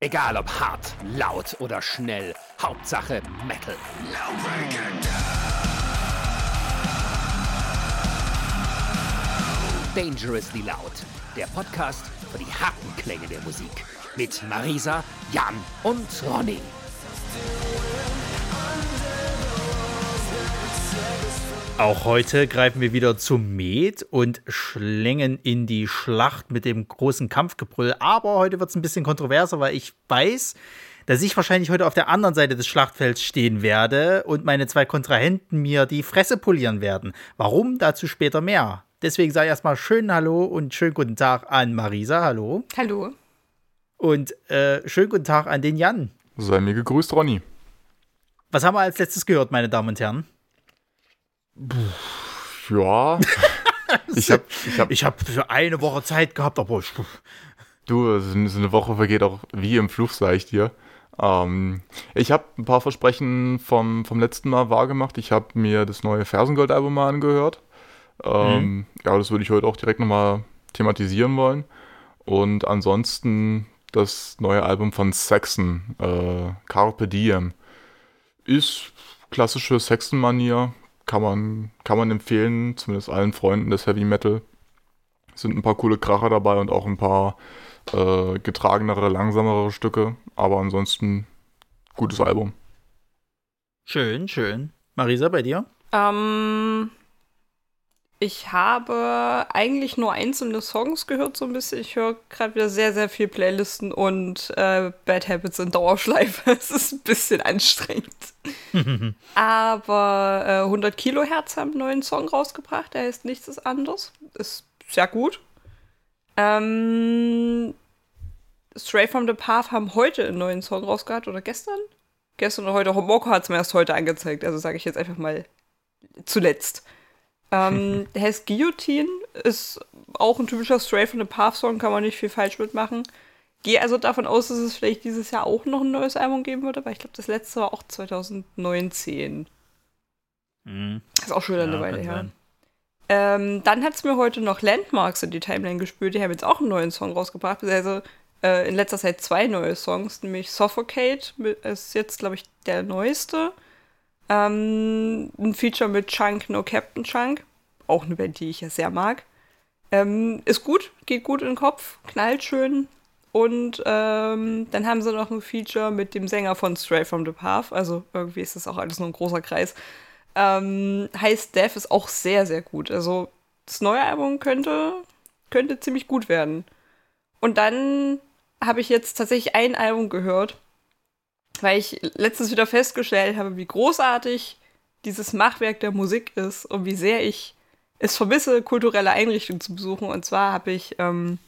Egal ob hart, laut oder schnell, Hauptsache Metal. Dangerously Loud, der Podcast für die harten Klänge der Musik. Mit Marisa, Jan und Ronny. Auch heute greifen wir wieder zum Met und schlängen in die Schlacht mit dem großen Kampfgebrüll. Aber heute wird es ein bisschen kontroverser, weil ich weiß, dass ich wahrscheinlich heute auf der anderen Seite des Schlachtfelds stehen werde und meine zwei Kontrahenten mir die Fresse polieren werden. Warum? Dazu später mehr. Deswegen sage ich erstmal schönen Hallo und schönen guten Tag an Marisa. Hallo. Hallo. Und äh, schönen guten Tag an den Jan. Sei mir gegrüßt, Ronny. Was haben wir als letztes gehört, meine Damen und Herren? Ja. ich habe ich hab, ich hab für eine Woche Zeit gehabt, aber ich, Du, so eine Woche vergeht auch wie im Fluch, sag ich dir. Ähm, ich habe ein paar Versprechen vom, vom letzten Mal wahrgemacht. Ich habe mir das neue Fersengold-Album mal angehört. Ähm, mhm. Ja, das würde ich heute auch direkt nochmal thematisieren wollen. Und ansonsten das neue Album von Saxon, äh, Carpe Diem, ist klassische Saxon-Manier, kann man, kann man empfehlen, zumindest allen Freunden des Heavy Metal. Sind ein paar coole Kracher dabei und auch ein paar äh, getragenere, langsamere Stücke, aber ansonsten gutes Album. Schön, schön. Marisa, bei dir? Ähm, ich habe eigentlich nur einzelne Songs gehört, so ein bisschen. Ich höre gerade wieder sehr, sehr viel Playlisten und äh, Bad Habits in Dauerschleife. Es ist ein bisschen anstrengend. Aber äh, 100 Kilohertz haben einen neuen Song rausgebracht. Der heißt Nichts ist anders. Ist sehr gut. Ähm, Stray from the Path haben heute einen neuen Song rausgebracht oder gestern? Gestern oder heute. Moko hat es mir erst heute angezeigt. Also sage ich jetzt einfach mal zuletzt. Ähm, der heißt Guillotine, ist auch ein typischer Stray from the Path Song, kann man nicht viel falsch mitmachen. Gehe also davon aus, dass es vielleicht dieses Jahr auch noch ein neues Album geben würde, weil ich glaube, das letzte war auch 2019. Mhm. Ist auch schon ja, eine Weile her. Ähm, dann hat es mir heute noch Landmarks in die Timeline gespürt. Die haben jetzt auch einen neuen Song rausgebracht. Also äh, in letzter Zeit zwei neue Songs, nämlich Suffocate ist jetzt, glaube ich, der neueste. Ähm, ein Feature mit Chunk, No Captain Chunk. Auch eine Band, die ich ja sehr mag. Ähm, ist gut, geht gut in den Kopf, knallt schön. Und ähm, dann haben sie noch ein Feature mit dem Sänger von Stray from the Path. Also irgendwie ist das auch alles nur ein großer Kreis. Ähm, heißt Death ist auch sehr, sehr gut. Also das neue Album könnte, könnte ziemlich gut werden. Und dann habe ich jetzt tatsächlich ein Album gehört, weil ich letztens wieder festgestellt habe, wie großartig dieses Machwerk der Musik ist und wie sehr ich es vermisse, kulturelle Einrichtungen zu besuchen. Und zwar habe ich ähm,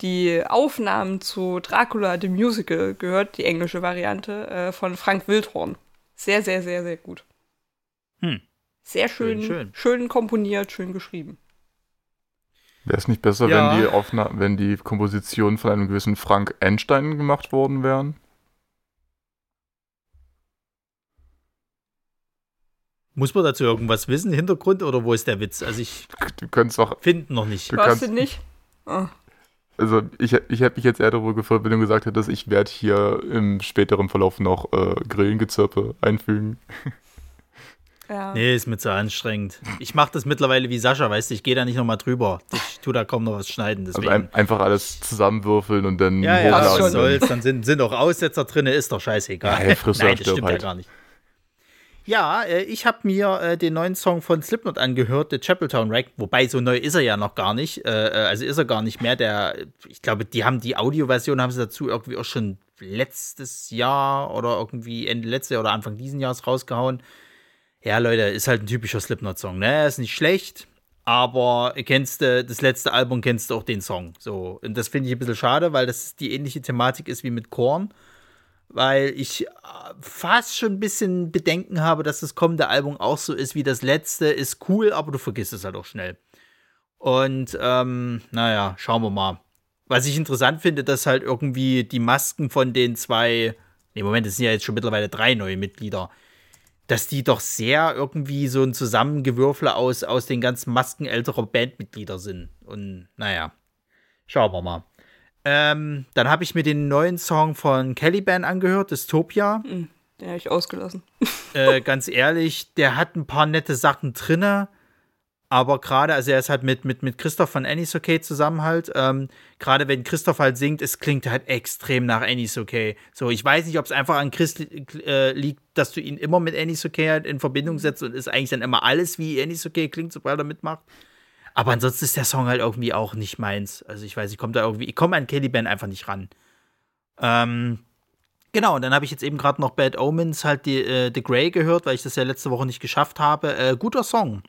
die Aufnahmen zu Dracula, the Musical, gehört, die englische Variante, äh, von Frank Wildhorn. Sehr, sehr, sehr, sehr gut. Hm. Sehr schön, schön, schön, schön komponiert, schön geschrieben. Wäre es nicht besser, ja. wenn, die Aufna wenn die Kompositionen von einem gewissen Frank Einstein gemacht worden wären? Muss man dazu irgendwas wissen, Hintergrund oder wo ist der Witz? Also ich finde noch nicht. Du kannst ihn nicht. Oh. Also ich, ich hätte mich jetzt eher darüber gefreut, wenn du gesagt hättest, ich werde hier im späteren Verlauf noch äh, Grillengezirpe einfügen. Ja. Nee, ist mir zu anstrengend. Ich mache das mittlerweile wie Sascha, weißt du, ich gehe da nicht nochmal drüber. Ich tue da kaum noch was schneiden. Also deswegen. Also ein, einfach alles zusammenwürfeln und dann ja, ja, was soll's, dann sind, sind auch Aussetzer drin, ist doch scheißegal. Ja, Nein, das stimmt halt. ja gar nicht. Ja, äh, ich habe mir äh, den neuen Song von Slipknot angehört, The Chapeltown Rack, wobei so neu ist er ja noch gar nicht. Äh, also ist er gar nicht mehr. Der, ich glaube, die haben die Audioversion haben sie dazu irgendwie auch schon letztes Jahr oder irgendwie Ende letztes Jahr oder Anfang diesen Jahres rausgehauen. Ja, Leute, ist halt ein typischer Slipknot-Song, ne? Ist nicht schlecht, aber kennst du das letzte Album, kennst du auch den Song. So, und das finde ich ein bisschen schade, weil das die ähnliche Thematik ist wie mit Korn weil ich äh, fast schon ein bisschen Bedenken habe, dass das kommende Album auch so ist wie das letzte. Ist cool, aber du vergisst es halt auch schnell. Und ähm, naja, schauen wir mal. Was ich interessant finde, dass halt irgendwie die Masken von den zwei, nee, Moment, es sind ja jetzt schon mittlerweile drei neue Mitglieder, dass die doch sehr irgendwie so ein Zusammengewürfel aus, aus den ganzen Masken älterer Bandmitglieder sind. Und naja, schauen wir mal. Ähm, dann habe ich mir den neuen Song von Caliban angehört, Dystopia. Den habe ich ausgelassen. äh, ganz ehrlich, der hat ein paar nette Sachen drinne. Aber gerade, also er ist halt mit, mit, mit Christoph von Annie's Okay zusammen halt. Ähm, gerade wenn Christoph halt singt, es klingt halt extrem nach Annie's Okay. So, ich weiß nicht, ob es einfach an Chris äh, liegt, dass du ihn immer mit Annie's Okay halt in Verbindung setzt und ist eigentlich dann immer alles wie Annie's Okay klingt, sobald er mitmacht. Aber ansonsten ist der Song halt irgendwie auch nicht meins. Also ich weiß, ich komme da irgendwie, ich komme an Kelly Band einfach nicht ran. Ähm, genau, und dann habe ich jetzt eben gerade noch Bad Omens halt die, äh, The Grey gehört, weil ich das ja letzte Woche nicht geschafft habe. Äh, guter Song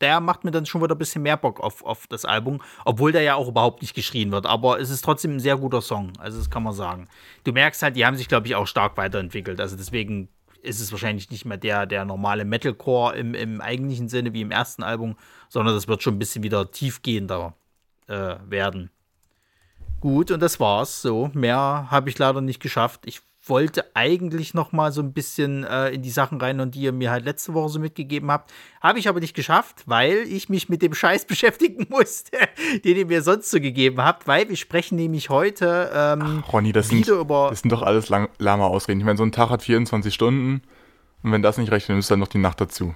der macht mir dann schon wieder ein bisschen mehr Bock auf, auf das Album, obwohl der ja auch überhaupt nicht geschrien wird. Aber es ist trotzdem ein sehr guter Song, also das kann man sagen. Du merkst halt, die haben sich, glaube ich, auch stark weiterentwickelt. Also deswegen ist es wahrscheinlich nicht mehr der, der normale Metalcore im, im eigentlichen Sinne wie im ersten Album, sondern das wird schon ein bisschen wieder tiefgehender äh, werden. Gut, und das war's. So, mehr habe ich leider nicht geschafft. Ich wollte eigentlich noch mal so ein bisschen äh, in die Sachen rein und die ihr mir halt letzte Woche so mitgegeben habt. Habe ich aber nicht geschafft, weil ich mich mit dem Scheiß beschäftigen musste, den ihr mir sonst so gegeben habt, weil wir sprechen nämlich heute ähm, Ach, Ronny, das wieder sind, über. das sind doch alles lang, lahme Ausreden. Ich meine, so ein Tag hat 24 Stunden und wenn das nicht reicht, dann ist dann noch die Nacht dazu.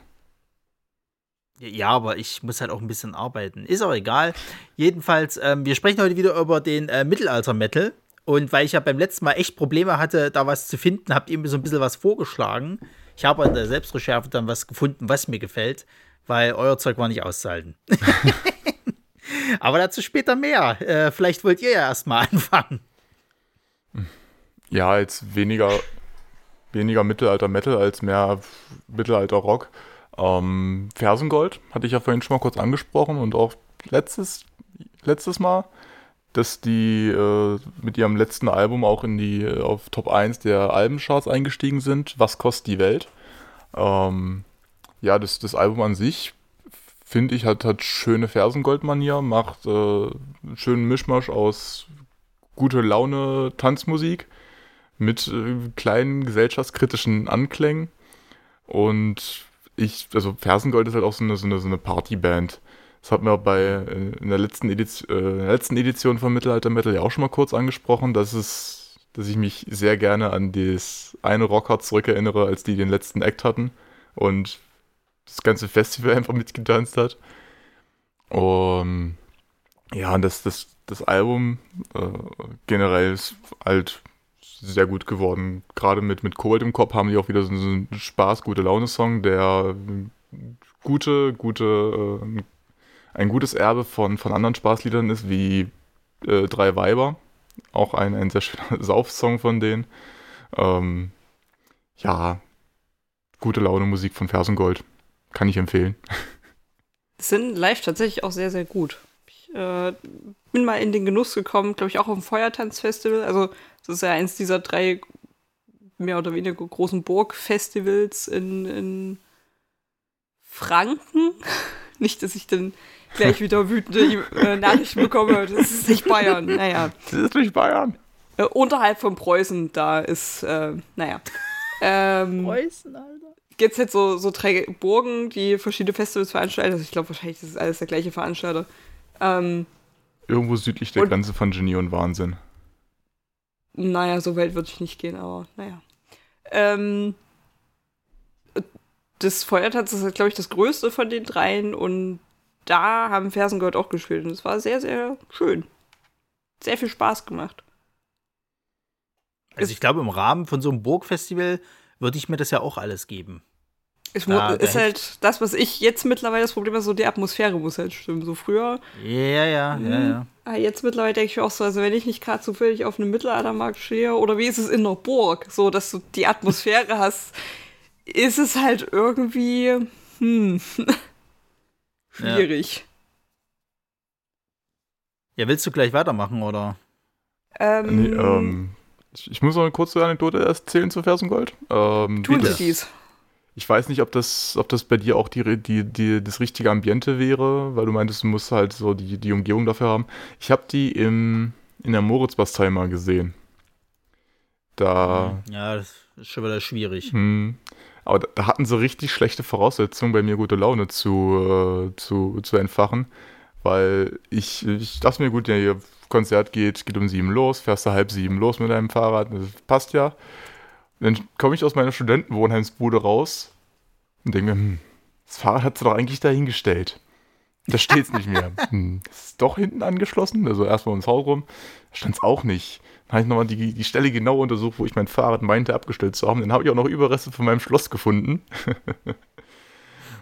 Ja, aber ich muss halt auch ein bisschen arbeiten. Ist auch egal. Jedenfalls, ähm, wir sprechen heute wieder über den äh, Mittelalter-Metal. Und weil ich ja beim letzten Mal echt Probleme hatte, da was zu finden, habt ihr mir so ein bisschen was vorgeschlagen. Ich habe in der Selbstrecherche dann was gefunden, was mir gefällt, weil euer Zeug war nicht auszuhalten. Aber dazu später mehr. Äh, vielleicht wollt ihr ja erstmal anfangen. Ja, jetzt weniger, weniger Mittelalter-Metal als mehr Mittelalter-Rock. Ähm, Fersengold hatte ich ja vorhin schon mal kurz angesprochen und auch letztes, letztes Mal, dass die äh, mit ihrem letzten Album auch in die äh, auf Top 1 der Albencharts eingestiegen sind. Was kostet die Welt? Ähm, ja, das, das Album an sich finde ich hat, hat schöne Fersengold-Manier, macht äh, einen schönen Mischmasch aus gute Laune Tanzmusik mit äh, kleinen gesellschaftskritischen Anklängen und ich, also Fersengold ist halt auch so eine, so eine, so eine Partyband. Das hat mir bei äh, in der letzten Edition, äh, der letzten Edition von Mittelalter Metal ja auch schon mal kurz angesprochen, dass es, dass ich mich sehr gerne an das eine Rockhard zurückerinnere, als die den letzten Act hatten und das ganze Festival einfach mitgetanzt hat. Und ja, das, das, das Album äh, generell ist halt sehr gut geworden. Gerade mit, mit Kobold im Kopf haben die auch wieder so einen Spaß, gute Laune-Song, der gute, gute, äh, ein gutes Erbe von, von anderen Spaßliedern ist, wie äh, Drei Weiber. Auch ein, ein sehr schöner Sauf-Song von denen. Ähm, ja, gute Laune-Musik von Fersengold. Kann ich empfehlen. Sind live tatsächlich auch sehr, sehr gut. Ich äh, bin mal in den Genuss gekommen, glaube ich, auch auf dem Feuertanzfestival. Also, das ist ja eins dieser drei mehr oder weniger großen Burgfestivals in, in Franken. Nicht, dass ich dann gleich wieder wütende äh, Nachrichten bekomme. Das ist nicht Bayern. Naja. Das ist nicht Bayern. Äh, unterhalb von Preußen, da ist, äh, naja. Ähm, Preußen, Alter. Gibt es jetzt so, so drei Burgen, die verschiedene Festivals veranstalten. Also ich glaube wahrscheinlich, das ist alles der gleiche Veranstalter. Ähm, Irgendwo südlich der Und- Grenze von Genie und Wahnsinn. naja, so weit würde ich nicht gehen, aber naja. Ähm, das Feuertanz ist, glaube ich, das größte von den dreien und da haben Fersengold auch gespielt und es war sehr, sehr schön. Sehr viel Spaß gemacht. Also ich glaube, im Rahmen von so einem Burgfestival würde ich mir das ja auch alles geben. Es da ist halt das, was ich jetzt mittlerweile das Problem ist, so die Atmosphäre muss halt stimmen. So früher, Ja, ja, ja, ja. ah, jetzt mittlerweile denke ich auch so, also wenn ich nicht gerade zufällig auf einem Mittelaltermarkt stehe oder wie ist es in einer Burg, so dass du die Atmosphäre hast, ist es halt irgendwie hm, schwierig. Ja, willst du gleich weitermachen, oder? Ähm, Nee, ähm, ich, ich muss noch eine kurze Anekdote erzählen zu Fersengold. Ähm, tun sie das- dies. Ich weiß nicht, ob das, ob das bei dir auch die, die, die, das richtige Ambiente wäre, weil du meintest, du musst halt so die, die Umgebung dafür haben. Ich habe die im, in der Moritzbastei mal gesehen. Da, Ja, das ist schon wieder schwierig. hm, aber da, da hatten sie richtig schlechte Voraussetzungen, bei mir gute Laune zu, äh, zu, zu entfachen, weil ich, ich dachte mir, gut, ja, hier Konzert geht, geht um sieben los, fährst du halb sieben los mit deinem Fahrrad, das passt ja. Dann komme ich aus meiner Studentenwohnheimsbude raus und denke mir, hm, das Fahrrad hat sie doch eigentlich dahingestellt. Da steht es nicht mehr. Hm, ist doch hinten angeschlossen, also erstmal ums Haus rum. Da stand es auch nicht. Dann habe ich nochmal die, die Stelle genau untersucht, wo ich mein Fahrrad meinte abgestellt zu haben. Dann habe ich auch noch Überreste von meinem Schloss gefunden.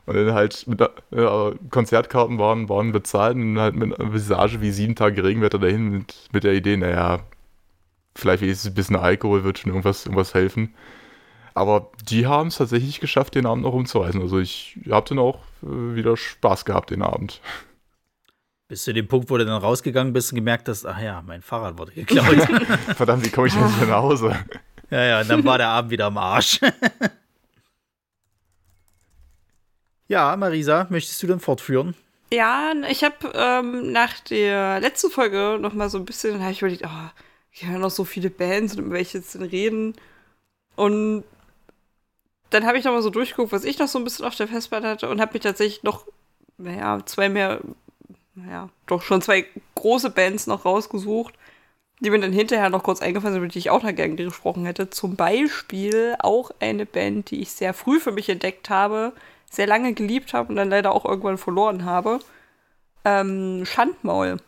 und dann halt mit äh, Konzertkarten waren, waren bezahlt und halt mit einer Visage wie sieben Tage Regenwetter dahin mit, mit der Idee, naja, vielleicht wenigstens ein bisschen Alkohol wird schon irgendwas, irgendwas helfen. Aber die haben es tatsächlich geschafft, den Abend noch rumzureißen. Also ich habe dann auch äh, wieder Spaß gehabt den Abend. Bis zu dem Punkt, wo du dann rausgegangen bist und gemerkt hast, ach ja, mein Fahrrad wurde geklaut. Verdammt, wie komme ich jetzt wieder nach Hause? Ja, ja, und dann war der Abend wieder am Arsch. ja, Marisa, möchtest du denn fortführen? Ja, ich habe ähm, nach der letzten Folge noch mal so ein bisschen, habe ich überlegt, oh, ich höre noch so viele Bands über welche jetzt denn reden. Und dann habe ich noch mal so durchgeguckt, was ich noch so ein bisschen auf der Festplatte hatte und habe mir tatsächlich noch, naja, zwei mehr, naja, doch schon zwei große Bands noch rausgesucht, die mir dann hinterher noch kurz eingefallen sind, über die ich auch noch gerne gesprochen hätte. Zum Beispiel auch eine Band, die ich sehr früh für mich entdeckt habe, sehr lange geliebt habe und dann leider auch irgendwann verloren habe. Ähm, Schandmaul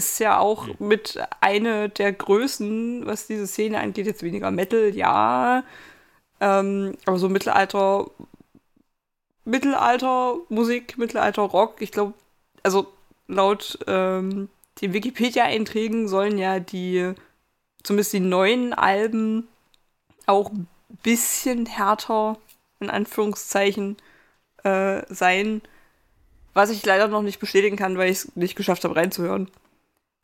ist ja auch mit eine der Größen, was diese Szene angeht, jetzt weniger Metal, ja, ähm, aber so Mittelalter, Mittelalter Musik, Mittelalter Rock, ich glaube, also laut ähm, den Wikipedia-Einträgen sollen ja die, zumindest die neuen Alben auch ein bisschen härter, in Anführungszeichen, äh, sein. Was ich leider noch nicht bestätigen kann, weil ich es nicht geschafft habe, reinzuhören.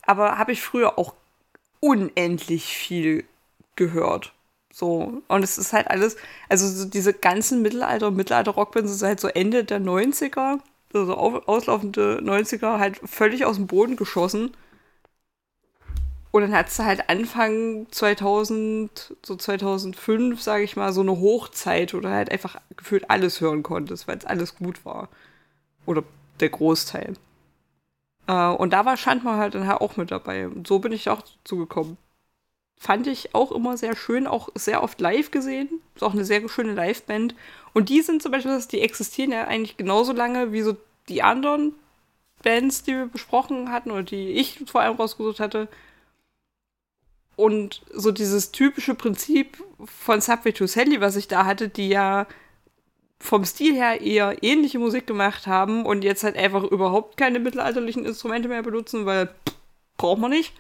Aber habe ich früher auch unendlich viel gehört. So, und es ist halt alles, also so diese ganzen Mittelalter- und Mittelalter-Rockbands sind halt so Ende der 90er, also auslaufende 90er, halt völlig aus dem Boden geschossen. Und dann hat es halt Anfang 2000, so 2005, sage ich mal, so eine Hochzeit, wo du halt einfach gefühlt alles hören konntest, weil es alles gut war. Oder der Großteil. Äh, und da war Schandmal halt dann auch mit dabei. Und so bin ich auch zugekommen fand ich auch immer sehr schön, auch sehr oft live gesehen. Ist auch eine sehr schöne Liveband. Und die sind zum Beispiel, die existieren ja eigentlich genauso lange wie so die anderen Bands, die wir besprochen hatten oder die ich vor allem rausgesucht hatte. Und so dieses typische Prinzip von Subway to Sally, was ich da hatte, die ja vom Stil her eher ähnliche Musik gemacht haben und jetzt halt einfach überhaupt keine mittelalterlichen Instrumente mehr benutzen, weil pff, braucht man nicht.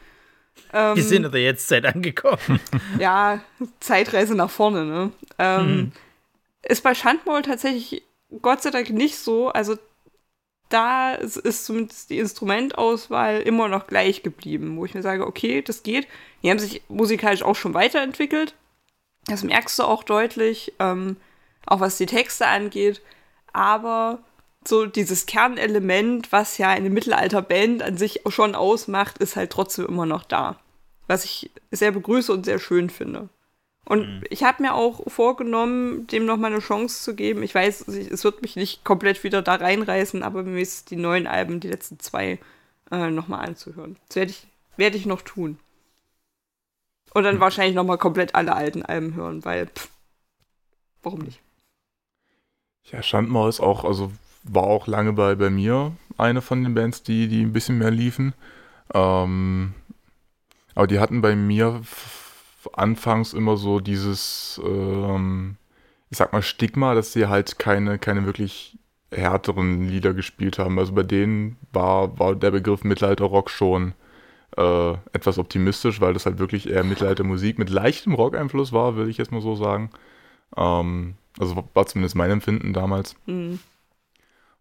Ähm, Wir sind in der Jetztzeit angekommen. ja, Zeitreise nach vorne, ne? Ähm, mhm. Ist bei Schandmaul tatsächlich Gott sei Dank nicht so. Also da ist zumindest die Instrumentauswahl immer noch gleich geblieben, wo ich mir sage, okay, das geht. Die haben sich musikalisch auch schon weiterentwickelt. Das merkst du auch deutlich, ähm, auch was die Texte angeht. Aber so dieses Kernelement, was ja eine Mittelalterband an sich schon ausmacht, ist halt trotzdem immer noch da. Was ich sehr begrüße und sehr schön finde. Und mhm. ich habe mir auch vorgenommen, dem noch mal eine Chance zu geben. Ich weiß, es wird mich nicht komplett wieder da reinreißen, aber mir ist die neuen Alben, die letzten zwei, äh, noch mal anzuhören. Das werde ich, werd ich noch tun. Und dann mhm. wahrscheinlich noch mal komplett alle alten Alben hören, weil, pff, warum nicht? Ja, Schandmaul ist auch, also war auch lange bei, bei mir eine von den Bands, die, die ein bisschen mehr liefen. Ähm, aber die hatten bei mir anfangs immer so dieses, ähm, ich sag mal, Stigma, dass sie halt keine, keine wirklich härteren Lieder gespielt haben. Also bei denen war, war der Begriff Mittelalter-Rock schon äh, etwas optimistisch, weil das halt wirklich eher Mittelalter-Musik mit leichtem Rock-Einfluss war, würde ich jetzt mal so sagen. Ähm, also war zumindest mein Empfinden damals. Mhm.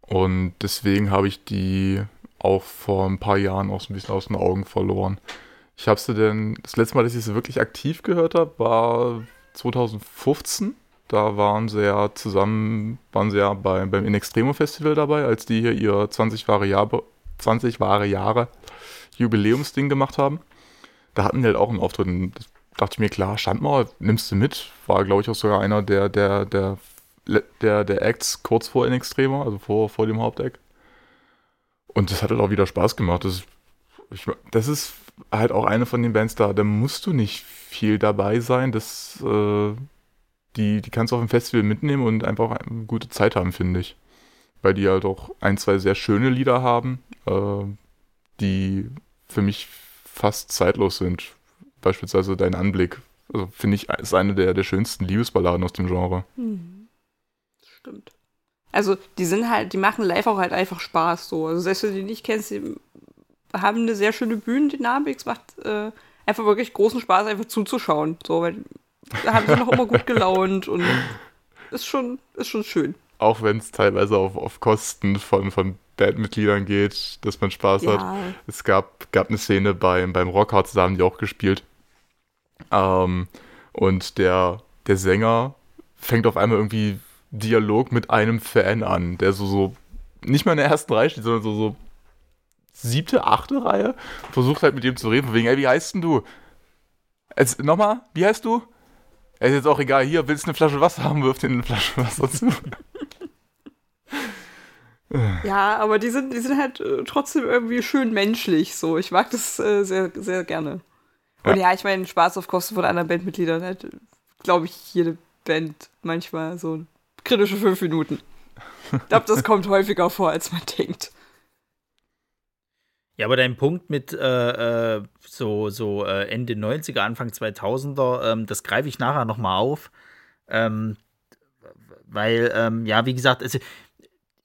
Und deswegen habe ich die auch vor ein paar Jahren auch so ein bisschen aus den Augen verloren. Ich habe sie denn, das letzte Mal, dass ich sie wirklich aktiv gehört habe, war 2015. Da waren sie ja zusammen, waren sie ja bei, beim In Extremo Festival dabei, als die hier ihr 20 wahre Jahre, 20 wahre Jahre Jubiläumsding gemacht haben. Da hatten die halt auch einen Auftritt. Und dachte ich mir, klar, Schandmauer nimmst du mit. War, glaube ich, auch sogar einer der, der, der der, der Acts kurz vor In Extrema, also vor, vor dem Hauptact. Und das hat halt auch wieder Spaß gemacht. Das, ich, das ist halt auch eine von den Bands da, da musst du nicht viel dabei sein. Das, äh, die, die kannst du auf dem Festival mitnehmen und einfach eine gute Zeit haben, finde ich. Weil die halt auch ein, zwei sehr schöne Lieder haben, äh, die für mich fast zeitlos sind. Beispielsweise Dein Anblick. Also finde ich, ist eine der, der schönsten Liebesballaden aus dem Genre. Hm. Stimmt. Also, die sind halt, die machen live auch halt einfach Spaß so. Also, selbst wenn du die nicht kennst, die haben eine sehr schöne Bühnendynamik. Es macht äh, einfach wirklich großen Spaß, einfach zuzuschauen. So, weil da haben sie noch immer gut gelaunt und ist schon, ist schon schön. Auch wenn es teilweise auf, auf Kosten von, von Bandmitgliedern geht, dass man Spaß ja. hat. Es gab, gab eine Szene beim, beim Rockhards, da haben die auch gespielt. Ähm, und der, der Sänger fängt auf einmal irgendwie Dialog mit einem Fan an, der so, so nicht mal in der ersten Reihe steht, sondern so, so siebte, achte Reihe, versucht halt mit ihm zu reden, von wegen, ey, wie heißt denn du? Jetzt, nochmal, wie heißt du? Er ist jetzt auch egal, hier, willst du eine Flasche Wasser haben, wirf dir eine Flasche Wasser zu. ja, aber die sind, die sind halt äh, trotzdem irgendwie schön menschlich, so. Ich mag das äh, sehr, sehr gerne. Und ja, ich meine, Spaß auf Kosten von anderen Bandmitgliedern hat, glaube ich, jede Band manchmal so kritische fünf Minuten. Ich glaube, das kommt häufiger vor, als man denkt. Ja, aber dein Punkt mit äh, äh so, so äh, Ende 90er, Anfang 2000er, ähm, das greife ich nachher nochmal auf. Ähm, weil, ähm, ja, wie gesagt, also,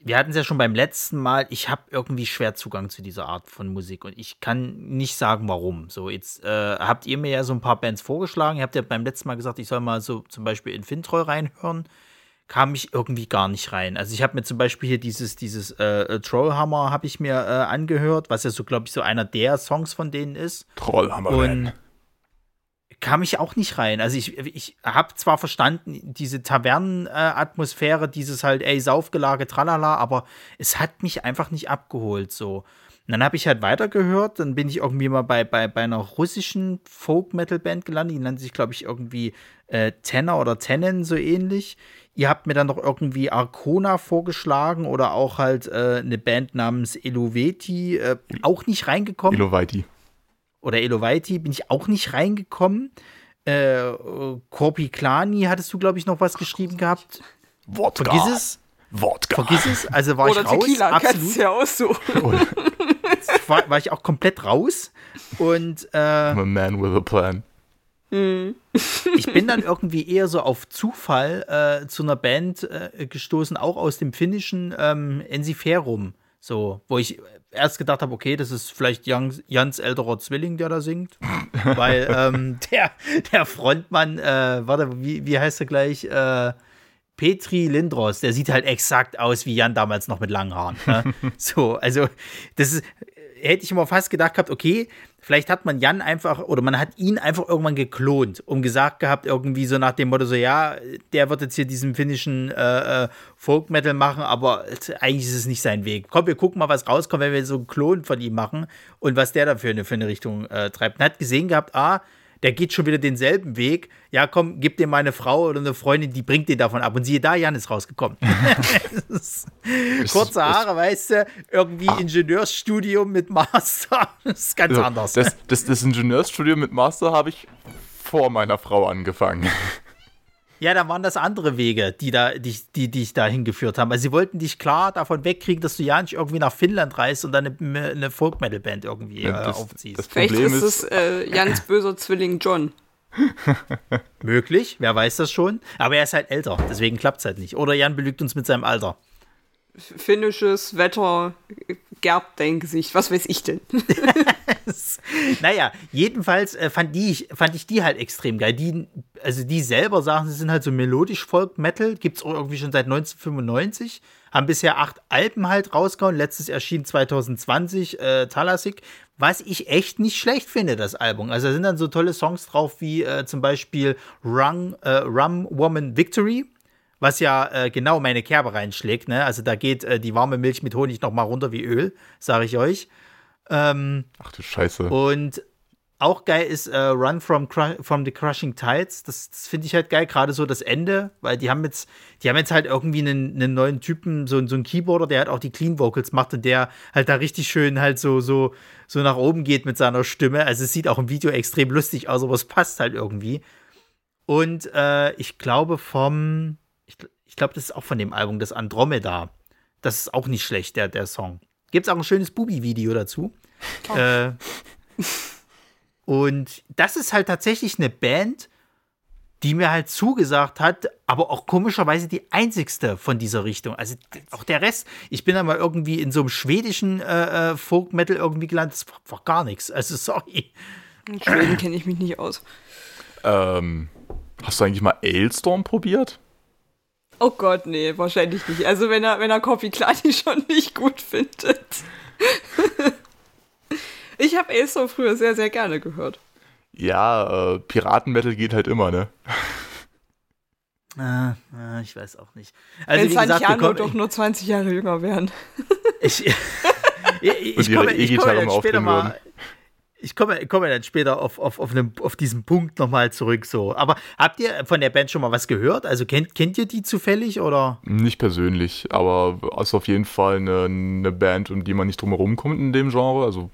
wir hatten es ja schon beim letzten Mal, ich habe irgendwie schwer Zugang zu dieser Art von Musik und ich kann nicht sagen, warum. So, jetzt äh, habt ihr mir ja so ein paar Bands vorgeschlagen. Ihr habt ja beim letzten Mal gesagt, ich soll mal so zum Beispiel in Fintroll reinhören kam ich irgendwie gar nicht rein. Also ich habe mir zum Beispiel hier dieses, dieses äh, äh Trollhammer habe ich mir äh, angehört, was ja so, glaube ich, so einer der Songs von denen ist. Trollhammer. Und kam ich auch nicht rein. Also ich, ich habe zwar verstanden, diese Tavernenatmosphäre, dieses halt, ey, Saufgelage, tralala, aber es hat mich einfach nicht abgeholt so. Und dann habe ich halt weitergehört, dann bin ich irgendwie mal bei, bei, bei einer russischen Folk-Metal-Band gelandet, die nannte sich, glaube ich, irgendwie äh, Tenor oder Tennen, so ähnlich. Ihr habt mir dann noch irgendwie Arcona vorgeschlagen oder auch halt äh, eine Band namens Eloveti, äh, auch nicht reingekommen. Eloveti. Oder Eloveti, bin ich auch nicht reingekommen. Äh, Korpi Klani hattest du, glaube ich, noch was geschrieben gehabt. Wodka. Vergiss es. Wodka. Vergiss es. Also war Oder ich raus. Tequila, absolut. ja aussuchen. war, war ich auch komplett raus. Und äh, I'm a man with a plan. ich bin dann irgendwie eher so auf Zufall äh, zu einer Band äh, gestoßen, auch aus dem finnischen ähm, Ensiferum. So, wo ich erst gedacht habe, okay, das ist vielleicht Jans, Jans älterer Zwilling, der da singt. Weil ähm, der, der Frontmann, äh, warte, wie, wie heißt er gleich? Äh, Petri Lindros, der sieht halt exakt aus wie Jan damals noch mit langen Haaren. Ne? so, also das ist, hätte ich immer fast gedacht gehabt, okay, vielleicht hat man Jan einfach oder man hat ihn einfach irgendwann geklont und gesagt gehabt, irgendwie so nach dem Motto, so ja, der wird jetzt hier diesen finnischen äh, äh Folk Metal machen, aber eigentlich ist es nicht sein Weg. Komm, wir gucken mal, was rauskommt, wenn wir so einen Klon von ihm machen und was der da für eine, für eine Richtung äh, treibt. Man hat gesehen gehabt, ah, der geht schon wieder denselben Weg. Ja, komm, gib dir meine Frau oder eine Freundin, die bringt den davon ab. Und siehe da, Jan ist rausgekommen. kurze Haare, weißt du, irgendwie ah. Ingenieursstudium mit Master. Das ist ganz also, anders. Das, das, das Ingenieursstudium mit Master habe ich vor meiner Frau angefangen. Ja, da waren das andere Wege, die, da, die, die dich da hingeführt haben. Also sie wollten dich klar davon wegkriegen, dass du ja nicht irgendwie nach Finnland reist und dann eine, eine Folk-Metal-Band irgendwie ja, das, äh, aufziehst. Das Vielleicht ist es äh, Jans böser Zwilling John. Möglich, wer weiß das schon. Aber er ist halt älter, deswegen klappt es halt nicht. Oder Jan belügt uns mit seinem Alter. Finnisches Wetter gerbt dein Gesicht. Was weiß ich denn? naja, jedenfalls äh, fand, die, fand ich die halt extrem geil. Die, also die selber sagen, sie sind halt so melodisch Folk-Metal. Gibt es irgendwie schon seit 1995. Haben bisher acht Alben halt rausgehauen. Letztes erschien 2020 äh, Talasik. Was ich echt nicht schlecht finde, das Album. Also da sind dann so tolle Songs drauf wie äh, zum Beispiel Rung, äh, Rum Woman Victory was ja äh, genau meine Kerbe reinschlägt. Ne? Also da geht äh, die warme Milch mit Honig noch mal runter wie Öl, sage ich euch. Ähm, Ach du Scheiße. Und auch geil ist äh, Run from, from the Crushing Tides. Das, das finde ich halt geil, gerade so das Ende, weil die haben jetzt, die haben jetzt halt irgendwie einen, einen neuen Typen, so, so einen Keyboarder, der halt auch die Clean Vocals macht und der halt da richtig schön halt so, so, so nach oben geht mit seiner Stimme. Also es sieht auch im Video extrem lustig aus, aber es passt halt irgendwie. Und äh, ich glaube vom, ich, glaube, das ist auch von dem Album, das Andromeda. Das ist auch nicht schlecht, der, der Song. Gibt es auch ein schönes Bubi-Video dazu. Oh. Äh, und das ist halt tatsächlich eine Band, die mir halt zugesagt hat, aber auch komischerweise die einzigste von dieser Richtung. Also auch der Rest, ich bin da mal irgendwie in so einem schwedischen äh, äh Folk Metal irgendwie gelandet, das war, war gar nichts. Also sorry. In Schweden kenne ich mich nicht aus. Ähm, hast du eigentlich mal Ailstorm probiert? Oh Gott, nee, wahrscheinlich nicht. Also wenn er, wenn er Coffee Klani schon nicht gut findet. Ich habe Acer früher sehr, sehr gerne gehört. Ja, äh, Piratenmetal geht halt immer, ne? Ah, ah, ich weiß auch nicht. Also, Wenn Santiano doch nur 20 Jahre jünger wären. ich, ich, ich, ich komme, ich komme später mal. Ich komme, komme dann später auf, auf, auf, einem, auf diesen Punkt nochmal zurück. So. Aber habt ihr von der Band schon mal was gehört? Also kennt, kennt ihr die zufällig oder? Nicht persönlich, aber ist auf jeden Fall eine, eine Band, um die man nicht drum herum kommt in dem Genre. Also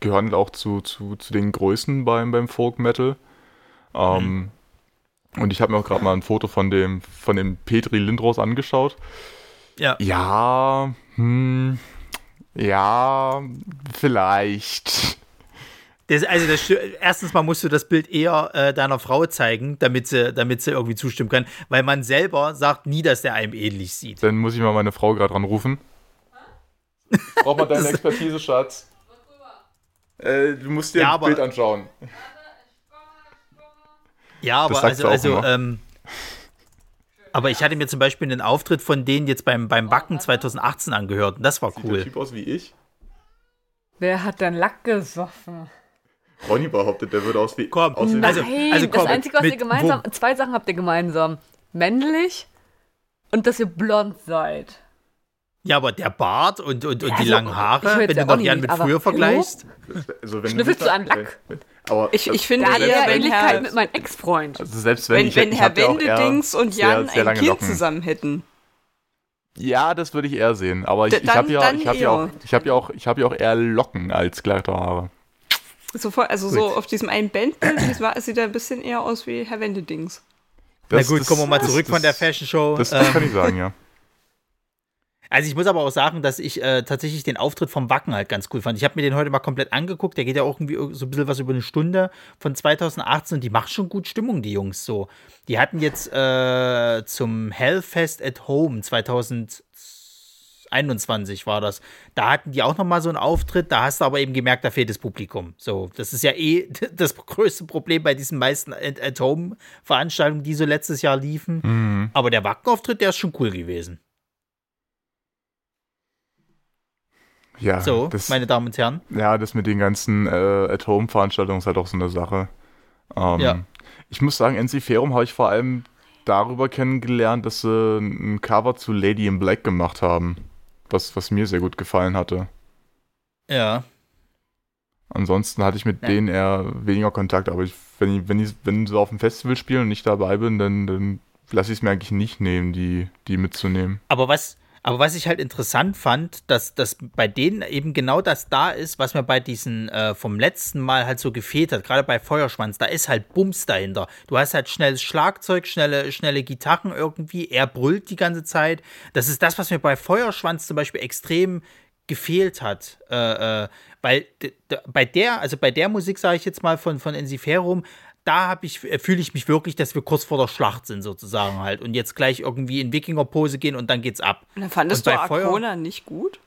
gehören auch zu, zu, zu den Größten beim, beim Folk Metal. Ähm, mhm. Und ich habe mir auch gerade mal ein Foto von dem, von dem Petri Lindros angeschaut. Ja. Ja, hm, ja, vielleicht. Das, also das, erstens mal musst du das Bild eher äh, deiner Frau zeigen, damit sie, damit sie irgendwie zustimmen kann, weil man selber sagt nie, dass der einem ähnlich sieht. Dann muss ich mal meine Frau gerade anrufen. Braucht man deine Expertise, Schatz? Äh, du musst dir ja, ein Bild anschauen. Ja, aber also, also ähm, aber ich hatte mir zum Beispiel einen Auftritt von denen jetzt beim, beim Backen 2018 angehört und das war Sieht cool. Sieht der Typ aus wie ich? Wer hat denn Lack gesoffen? Ronny behauptet, der würde aus wie komm, aussehen. Also, also komm, das Einzige, was ihr gemeinsam, wo? zwei Sachen habt ihr gemeinsam. Männlich und dass ihr blond seid. Ja, aber der Bart und, und, und ja, die also, langen Haare, wenn du noch Jan mit früher vergleichst. Also, Schnüffelst du an Lack? Aber, ich, ich finde eher Ähnlichkeit mit meinem Ex-Freund. Also selbst wenn, wenn, ich, wenn ich Herr Wendedings und Jan sehr, sehr ein Kind Locken. zusammen hätten. Ja, das würde ich eher sehen. Aber ich, ich habe ja, ich hab ja, auch, ich hab ja, auch, hab ja auch eher Locken als glatte Haare. So, also so auf diesem einen Bandbild sieht er ein bisschen eher aus wie Herr Wendedings. Das, Na gut, das, kommen wir mal zurück das, von der Fashion Show. Das, das ähm, kann ich sagen, ja. Also ich muss aber auch sagen, dass ich äh, tatsächlich den Auftritt vom Wacken halt ganz cool fand. Ich habe mir den heute mal komplett angeguckt. Der geht ja auch irgendwie so ein bisschen was über eine Stunde von 2018 und die macht schon gut Stimmung, die Jungs so. Die hatten jetzt äh, zum Hellfest at Home 2021 war das. Da hatten die auch noch mal so einen Auftritt. Da hast du aber eben gemerkt, da fehlt das Publikum. So, das ist ja eh das größte Problem bei diesen meisten at Home Veranstaltungen, die so letztes Jahr liefen. Mhm. Aber der Wacken-Auftritt, der ist schon cool gewesen. Ja, so, das, meine Damen und Herren. Ja, das mit den ganzen äh, At-Home-Veranstaltungen ist halt auch so eine Sache. Ähm, ja. Ich muss sagen, NC-Ferum habe ich vor allem darüber kennengelernt, dass sie ein Cover zu Lady in Black gemacht haben. Was, was mir sehr gut gefallen hatte. Ja. Ansonsten hatte ich mit ja. denen eher weniger Kontakt, aber ich, wenn, ich, wenn, ich, wenn sie auf dem Festival spielen und nicht dabei bin, dann, dann lasse ich es mir eigentlich nicht nehmen, die, die mitzunehmen. Aber was, aber was ich halt interessant fand, dass, dass bei denen eben genau das da ist, was mir bei diesen äh, vom letzten Mal halt so gefehlt hat, gerade bei Feuerschwanz, da ist halt Bums dahinter. Du hast halt schnelles Schlagzeug, schnelle, schnelle Gitarren irgendwie, er brüllt die ganze Zeit. Das ist das, was mir bei Feuerschwanz zum Beispiel extrem gefehlt hat. Äh, äh, weil bei der, also bei der Musik, sage ich jetzt mal, von, von Ensiferum, da ich, äh, fühle ich mich wirklich, dass wir kurz vor der Schlacht sind, sozusagen halt. Und jetzt gleich irgendwie in Wikinger-Pose gehen und dann geht's ab. Und dann fandest und du Arcona Feuer nicht gut?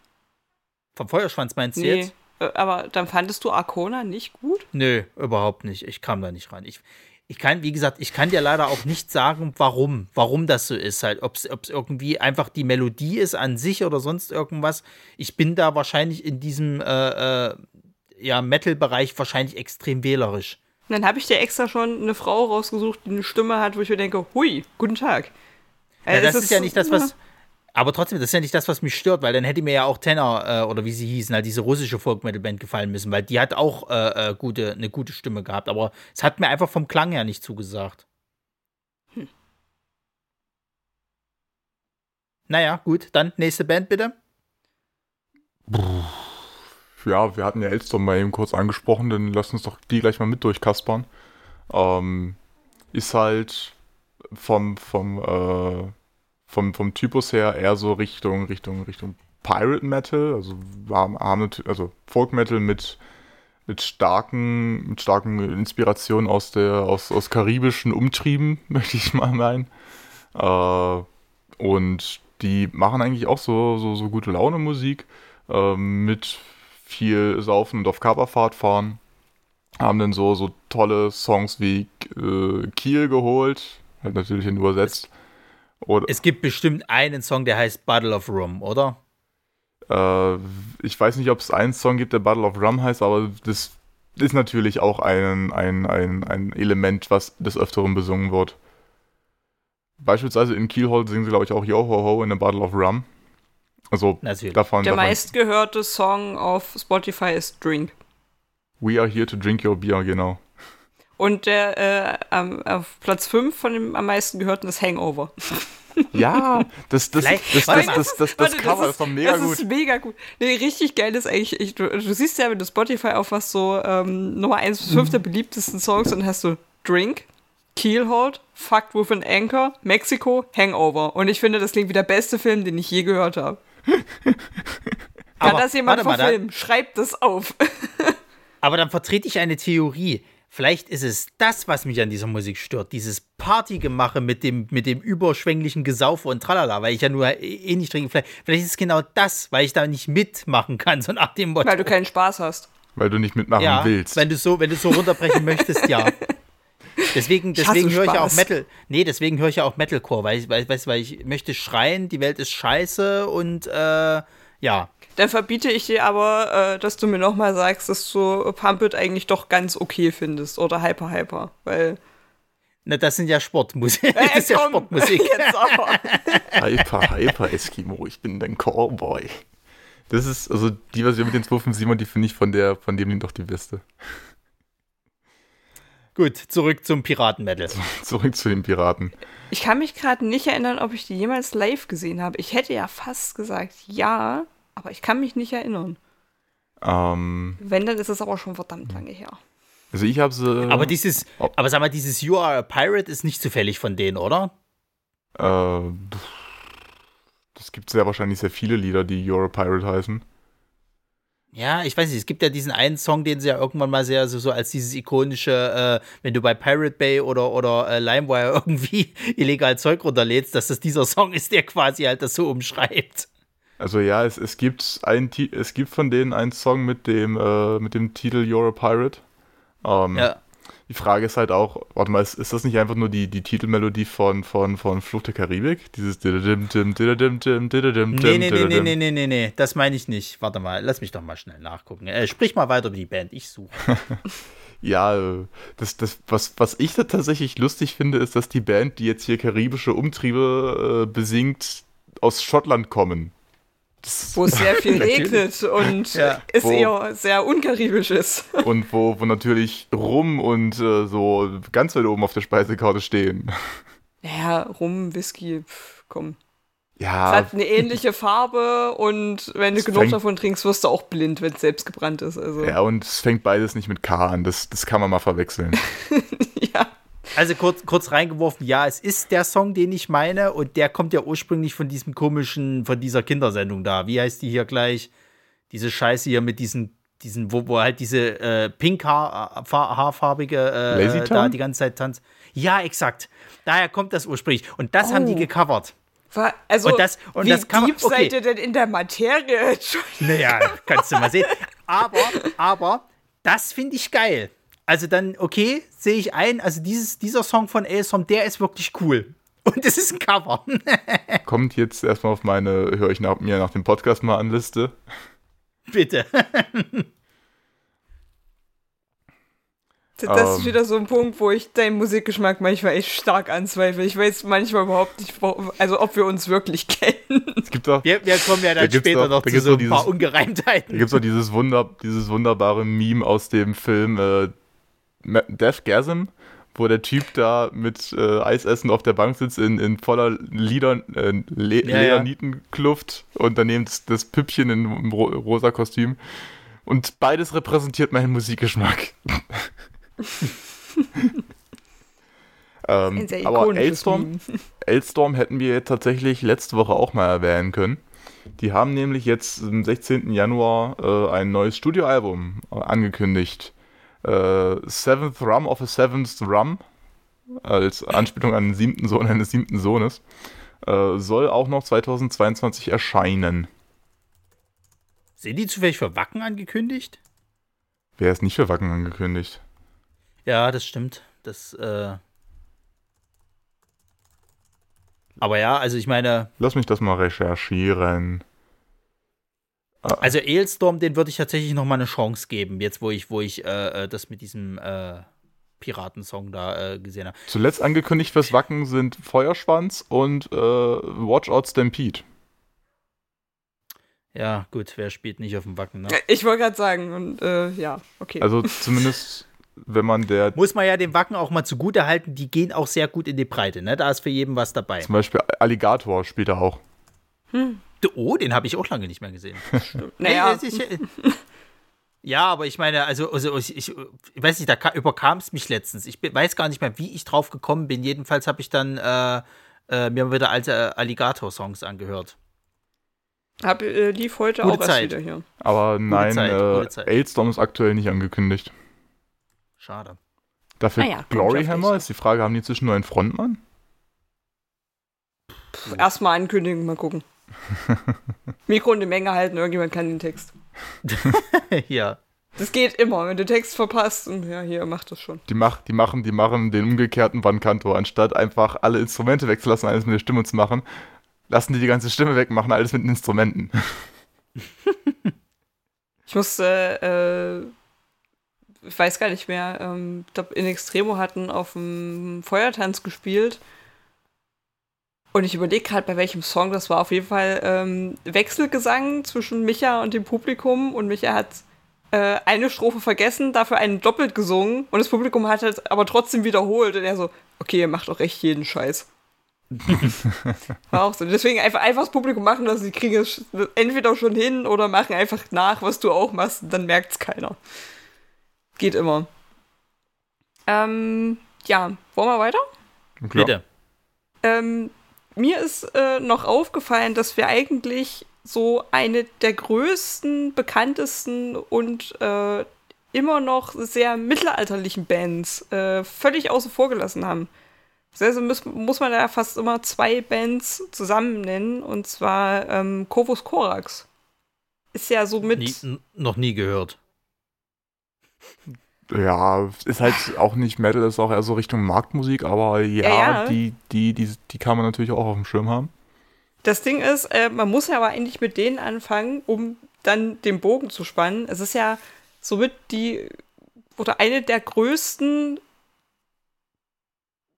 Vom Feuerschwanz meinst du nee, jetzt? Äh, aber dann fandest du Arcona nicht gut? Nö, überhaupt nicht. Ich kam da nicht rein. Ich, ich kann, wie gesagt, ich kann dir leider auch nicht sagen, warum, warum das so ist. Halt, ob es irgendwie einfach die Melodie ist an sich oder sonst irgendwas. Ich bin da wahrscheinlich in diesem äh, äh, ja, Metal-Bereich wahrscheinlich extrem wählerisch. Und dann habe ich dir extra schon eine Frau rausgesucht, die eine Stimme hat, wo ich mir denke, hui, guten Tag. Ja, das, das ist, ist ja nicht das, was. Aber trotzdem, das ist ja nicht das, was mich stört, weil dann hätte mir ja auch Tenor äh, oder wie sie hießen, halt diese russische Folk-Metal-Band gefallen müssen, weil die hat auch äh, äh, gute, eine gute Stimme gehabt. Aber es hat mir einfach vom Klang her nicht zugesagt. Hm. Naja, gut, dann nächste Band bitte. Ja, wir hatten ja Elstrom mal eben kurz angesprochen, dann lass uns doch die gleich mal mit durchkaspern. Ähm, ist halt vom, vom, äh, vom, vom Typus her eher so Richtung, Richtung, Richtung Pirate Metal, also also Folk Metal mit, mit starken, mit starken Inspirationen aus der, aus, aus karibischen Umtrieben, möchte ich mal meinen. Äh, und die machen eigentlich auch so, so, so gute Laune Musik äh, mit viel Saufen und auf Coverfahrt fahren. Haben dann so, so tolle Songs wie äh, Kiel geholt, halt natürlich übersetzt. Oder, es gibt bestimmt einen Song, der heißt Battle of Rum, oder? Äh, ich weiß nicht, ob es einen Song gibt, der Battle of Rum heißt, aber das ist natürlich auch ein, ein, ein, ein Element, was des Öfteren besungen wird. Beispielsweise in Kielhold singen sie, glaube ich, auch Yo Ho Ho in the Battle of Rum. Also Natürlich. davon. Der davon, meistgehörte Song auf Spotify ist Drink. We are here to drink your beer, genau. Und der äh, am, auf Platz 5 von dem am meisten gehörten ist Hangover. Ja, das, das, das, das, das, das, das, das Cover ist, ist doch mega gut. Das ist mega gut. Nee, richtig geil ist eigentlich, ich, du, du, siehst ja, wenn du Spotify aufmachst, so ähm, Nummer 1 bis 5 der beliebtesten Songs und hast du Drink, Keelhold, Fucked with an Anchor, Mexico, Hangover. Und ich finde, das klingt wie der beste Film, den ich je gehört habe. Kann aber, das jemand verfilmen? Schreibt das auf. aber dann vertrete ich eine Theorie. Vielleicht ist es das, was mich an dieser Musik stört. Dieses Partygemache mit dem, mit dem überschwänglichen Gesaufe und Tralala, weil ich ja nur eh nicht trinke. Vielleicht, vielleicht ist es genau das, weil ich da nicht mitmachen kann, so nach dem Motto. Weil du keinen Spaß hast. Weil du nicht mitmachen ja, willst. Wenn du so, wenn du so runterbrechen möchtest, ja. Deswegen, deswegen höre ich ja auch Metal. Nee, deswegen höre ich ja auch Metalcore, weil ich, weil, weil ich möchte schreien, die Welt ist scheiße und äh, ja. Dann verbiete ich dir aber, äh, dass du mir nochmal sagst, dass du Pumped eigentlich doch ganz okay findest oder Hyper Hyper, weil. Na, das sind ja Sportmusik. Äh, das ist ja Sportmusik. hyper, hyper Eskimo, ich bin dein Callboy. Das ist, also die Version mit den 257, die finde ich von der, von dem Lied doch die beste. Gut, zurück zum Piraten-Metal. Zurück zu den Piraten. Ich kann mich gerade nicht erinnern, ob ich die jemals live gesehen habe. Ich hätte ja fast gesagt ja, aber ich kann mich nicht erinnern. Ähm, Wenn, dann ist es aber schon verdammt lange her. Also ich habe sie. Aber dieses, oh. aber sag mal, dieses You Are a Pirate ist nicht zufällig von denen, oder? Äh, das gibt sehr wahrscheinlich sehr viele Lieder, die You Are a Pirate heißen. Ja, ich weiß nicht, es gibt ja diesen einen Song, den sie ja irgendwann mal sehr so, so als dieses ikonische, äh, wenn du bei Pirate Bay oder, oder äh, LimeWire irgendwie illegal Zeug runterlädst, dass das dieser Song ist, der quasi halt das so umschreibt. Also ja, es, es gibt ein es gibt von denen einen Song mit dem äh, mit dem Titel You're a Pirate. Ähm, ja. Die Frage ist halt auch, warte mal, ist, ist das nicht einfach nur die, die Titelmelodie von, von, von Flucht der Karibik? Dieses Nee, nee, nee, nee, nee, nee, nee, nee, das meine ich nicht. Warte mal, lass mich doch mal schnell nachgucken. Äh, sprich mal weiter über die Band, ich suche. ja, das, das, was, was ich da tatsächlich lustig finde, ist, dass die Band, die jetzt hier karibische Umtriebe äh, besingt, aus Schottland kommen. Wo es sehr viel regnet und ja. es wo, eher sehr unkaribisch ist. Und wo, wo natürlich Rum und äh, so ganz weit oben auf der Speisekarte stehen. Ja, Rum, Whisky, pff, komm. Ja. Es hat eine ähnliche Farbe und wenn du genug davon trinkst, wirst du auch blind, wenn es selbst gebrannt ist. Also. Ja, und es fängt beides nicht mit K an. Das, das kann man mal verwechseln. Also kurz, kurz reingeworfen, ja, es ist der Song, den ich meine, und der kommt ja ursprünglich von diesem komischen, von dieser Kindersendung da. Wie heißt die hier gleich? Diese Scheiße hier mit diesen, diesen, wo, wo halt diese äh, pink -Haar, haarfarbige äh, da die ganze Zeit tanzt. Ja, exakt. Daher kommt das ursprünglich. Und das oh. haben die oh. gecovert. Also, und das, und wie das kann deep okay. seid ihr denn in der Materie? Naja, kannst du mal sehen. Aber, aber, das finde ich geil. Also dann, okay, sehe ich ein, also dieses, dieser Song von Aesom, der ist wirklich cool. Und es ist ein Cover. Kommt jetzt erstmal auf meine, höre ich nach, mir nach dem Podcast mal an Liste. Bitte. Das ist um, ähm. wieder so ein Punkt, wo ich deinen Musikgeschmack manchmal echt stark anzweifle. Ich weiß manchmal überhaupt nicht, also ob wir uns wirklich kennen. Es gibt doch, Wir, wir kommen ja Da dann gibt's später doch- noch da zu so ein paar dieses- da Ungereimtheiten. gibt es doch dieses, Wunder, dieses wunderbare Meme aus dem Film äh, Ma- Deathgasm, wo der Typ da mit äh, Eisessen auf der Bank sitzt in, in voller Lieder, äh, Le Ja, ja. Ledernietenkluft und daneben das, das Püppchen in, im ro rosa Kostüm. Und beides repräsentiert meinen Musikgeschmack. ähm, Ein sehr aber ikonisches Elstorm. Elstorm hätten wir tatsächlich letzte Woche auch mal erwähnen können. Die haben nämlich jetzt am 16. Januar äh, ein neues Studioalbum äh, angekündigt. Äh, Seventh Rum of a Seventh Rum, als Anspielung an den siebten Sohn eines siebten Sohnes, äh, soll auch noch 2022 erscheinen. Sind die zufällig für Wacken angekündigt? Wer ist nicht für Wacken angekündigt? Ja, das stimmt. Das, äh. Aber ja, also ich meine, Lass mich das mal recherchieren. Also Aelstorm, den würde ich tatsächlich noch mal eine Chance geben, jetzt wo ich, wo ich äh, äh, das mit diesem äh, Piratensong da äh, gesehen habe. Zuletzt angekündigt fürs Wacken sind Feuerschwanz und äh, Watch Out Stampede. Ja, gut, wer spielt nicht auf dem Wacken, ne? Ich wollte gerade sagen, und äh, ja, okay. Also zumindest, wenn man der Muss man ja dem Wacken auch mal zugute halten, die gehen auch sehr gut in die Breite, ne? Da ist für jeden was dabei. Zum Beispiel Alligator spielt er auch. Oh, den habe ich auch lange nicht mehr gesehen. naja, Ja, aber ich meine, also, also ich, ich, ich weiß nicht, da ka- überkam es mich letztens. Ich weiß gar nicht mehr, wie ich drauf gekommen bin. Jedenfalls habe ich dann äh, äh, mir wieder alte äh, Alligator-Songs angehört. hab, äh, lief heute Gute auch Zeit. wieder hier. Aber nein, Zeit, äh, gute Zeit. Ailstorm ist aktuell nicht angekündigt. Schade. Dafür Ah ja, Gloryhammer ist die Frage, haben die zwischendurch einen Frontmann? Erstmal ankündigen, mal gucken. Mikro in die Menge halten, irgendjemand kann den Text. ja. Das geht immer, wenn du Text verpasst und ja, hier, macht das schon. Die, mach, die, machen, die machen den umgekehrten Bandkantor. Anstatt einfach alle Instrumente wegzulassen, alles mit der Stimme zu machen, lassen die die ganze Stimme weg, machen alles mit den Instrumenten. Ich musste, äh, ich weiß gar nicht mehr, ähm, ich glaube, in Extremo hatten auf dem Feuertanz gespielt. Und ich überlege gerade, bei welchem Song das war. Auf jeden Fall ähm, Wechselgesang zwischen Micha und dem Publikum. Und Micha hat äh, eine Strophe vergessen, dafür einen doppelt gesungen. Und das Publikum hat es aber trotzdem wiederholt. Und er so, okay, ihr macht doch echt jeden Scheiß. War auch so. Deswegen einfach, einfach das Publikum machen lassen. Die kriegen es entweder schon hin oder machen einfach nach, was du auch machst. Und dann merkt es keiner. Geht immer. Ähm, ja, wollen wir weiter? Klar. Bitte. Ähm, mir ist äh, noch aufgefallen, dass wir eigentlich so eine der größten, bekanntesten und äh, immer noch sehr mittelalterlichen Bands äh, völlig außen vor gelassen haben. Also muss, muss man da fast immer zwei Bands zusammen nennen, und zwar ähm, Corvus Corax. Ist ja so mit. Nie, noch nie gehört. Ja, ist halt auch nicht Metal, ist auch eher so Richtung Marktmusik, aber ja, Ja, ja. Die, die, die, die kann man natürlich auch auf dem Schirm haben. Das Ding ist, äh, man muss ja aber eigentlich mit denen anfangen, um dann den Bogen zu spannen. Es ist ja somit die oder eine der größten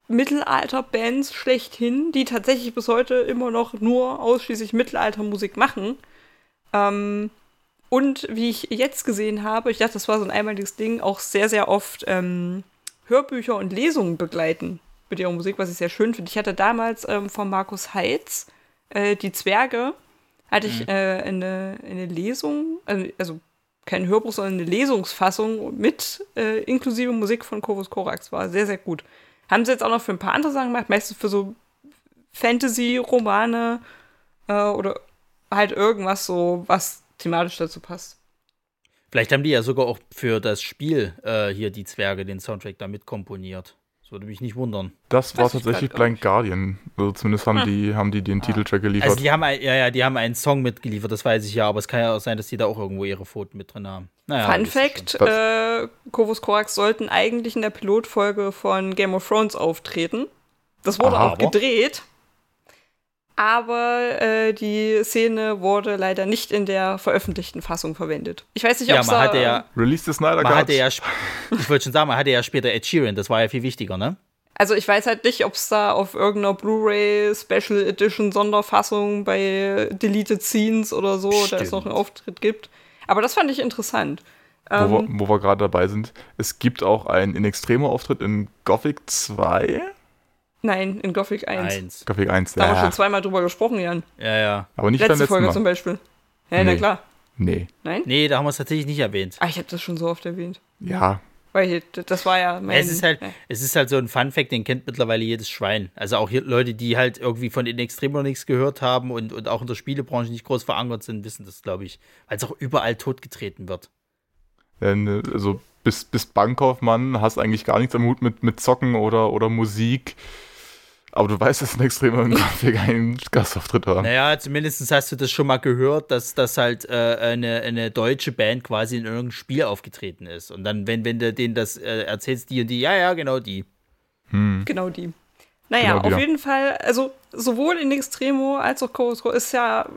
Mittelalter-Bands schlechthin, die tatsächlich bis heute immer noch nur ausschließlich Mittelaltermusik machen. Ähm, und wie ich jetzt gesehen habe, ich dachte, das war so ein einmaliges Ding, auch sehr, sehr oft ähm, Hörbücher und Lesungen begleiten mit ihrer Musik, was ich sehr schön finde. Ich hatte damals ähm, von Markus Heitz äh, die Zwerge, hatte ich äh, eine, eine Lesung, also, also kein Hörbuch, sondern eine Lesungsfassung mit äh, inklusive Musik von Corvus Corax. War sehr, sehr gut. Haben sie jetzt auch noch für ein paar andere Sachen gemacht, meistens für so Fantasy-Romane äh, oder halt irgendwas so, was thematisch dazu passt. Vielleicht haben die ja sogar auch für das Spiel äh, hier die Zwerge den Soundtrack da mit komponiert. Das würde mich nicht wundern. Das war Weiß ich tatsächlich Blind Guardian. Also zumindest haben, die, haben die den Titeltrack geliefert. Also die haben ein, ja, ja, die haben einen Song mitgeliefert, das weiß ich ja, aber es kann ja auch sein, dass die da auch irgendwo ihre Pfoten mit drin haben. Naja, Fun das Fact: äh, Corvus Corax sollten eigentlich in der Pilotfolge von Game of Thrones auftreten. Das wurde Aha, auch aber- gedreht. Aber äh, die Szene wurde leider nicht in der veröffentlichten Fassung verwendet. Ich weiß nicht, ob Ja, es man da, hatte ja, Release the Snyder man hatte ja, ich wollte schon sagen, man hatte ja später Ed Sheeran, das war ja viel wichtiger, ne? Also ich weiß halt nicht, ob es da auf irgendeiner Blu-ray Special Edition Sonderfassung bei Deleted Scenes oder so, da es noch einen Auftritt gibt. Aber das fand ich interessant. Wo, wir, Ähm, wo wir gerade dabei sind, es gibt auch einen in Extremo-Auftritt in Gothic 2. nein, in Gothic 1. Eins. Gothic 1, Da haben wir ja. schon zweimal drüber gesprochen, Jan. Ja, ja. Aber nicht beim Letzte letzten Folge Mal. zum Beispiel. Ja, na Nee. klar. Nee. Nein? Nee, da haben wir es tatsächlich nicht erwähnt. Ah, ich habe das schon so oft erwähnt. Ja. Weil hier, das war ja mein. es, ist halt, ja. es ist halt so ein Fun-Fact, den kennt mittlerweile jedes Schwein. Also auch hier Leute, die halt irgendwie von den Extremo noch nichts gehört haben und, und auch in der Spielebranche nicht groß verankert sind, wissen das, glaube ich. Weil es auch überall totgetreten wird. Denn, äh, also bis, bis Bankkaufmann hast eigentlich gar nichts am Hut mit, mit Zocken oder, oder Musik. Aber du weißt, dass ein extremer Gothic einen Gastauftritt haben. Naja, zumindest hast du das schon mal gehört, dass das halt äh, eine, eine deutsche Band quasi in irgendeinem Spiel aufgetreten ist. Und dann, wenn, wenn du denen das äh, erzählst, die und die, ja, ja, genau die. Hm. Genau die. Naja, Genau die, auf ja. jeden Fall, also sowohl in Extremo als auch Chorus ist ja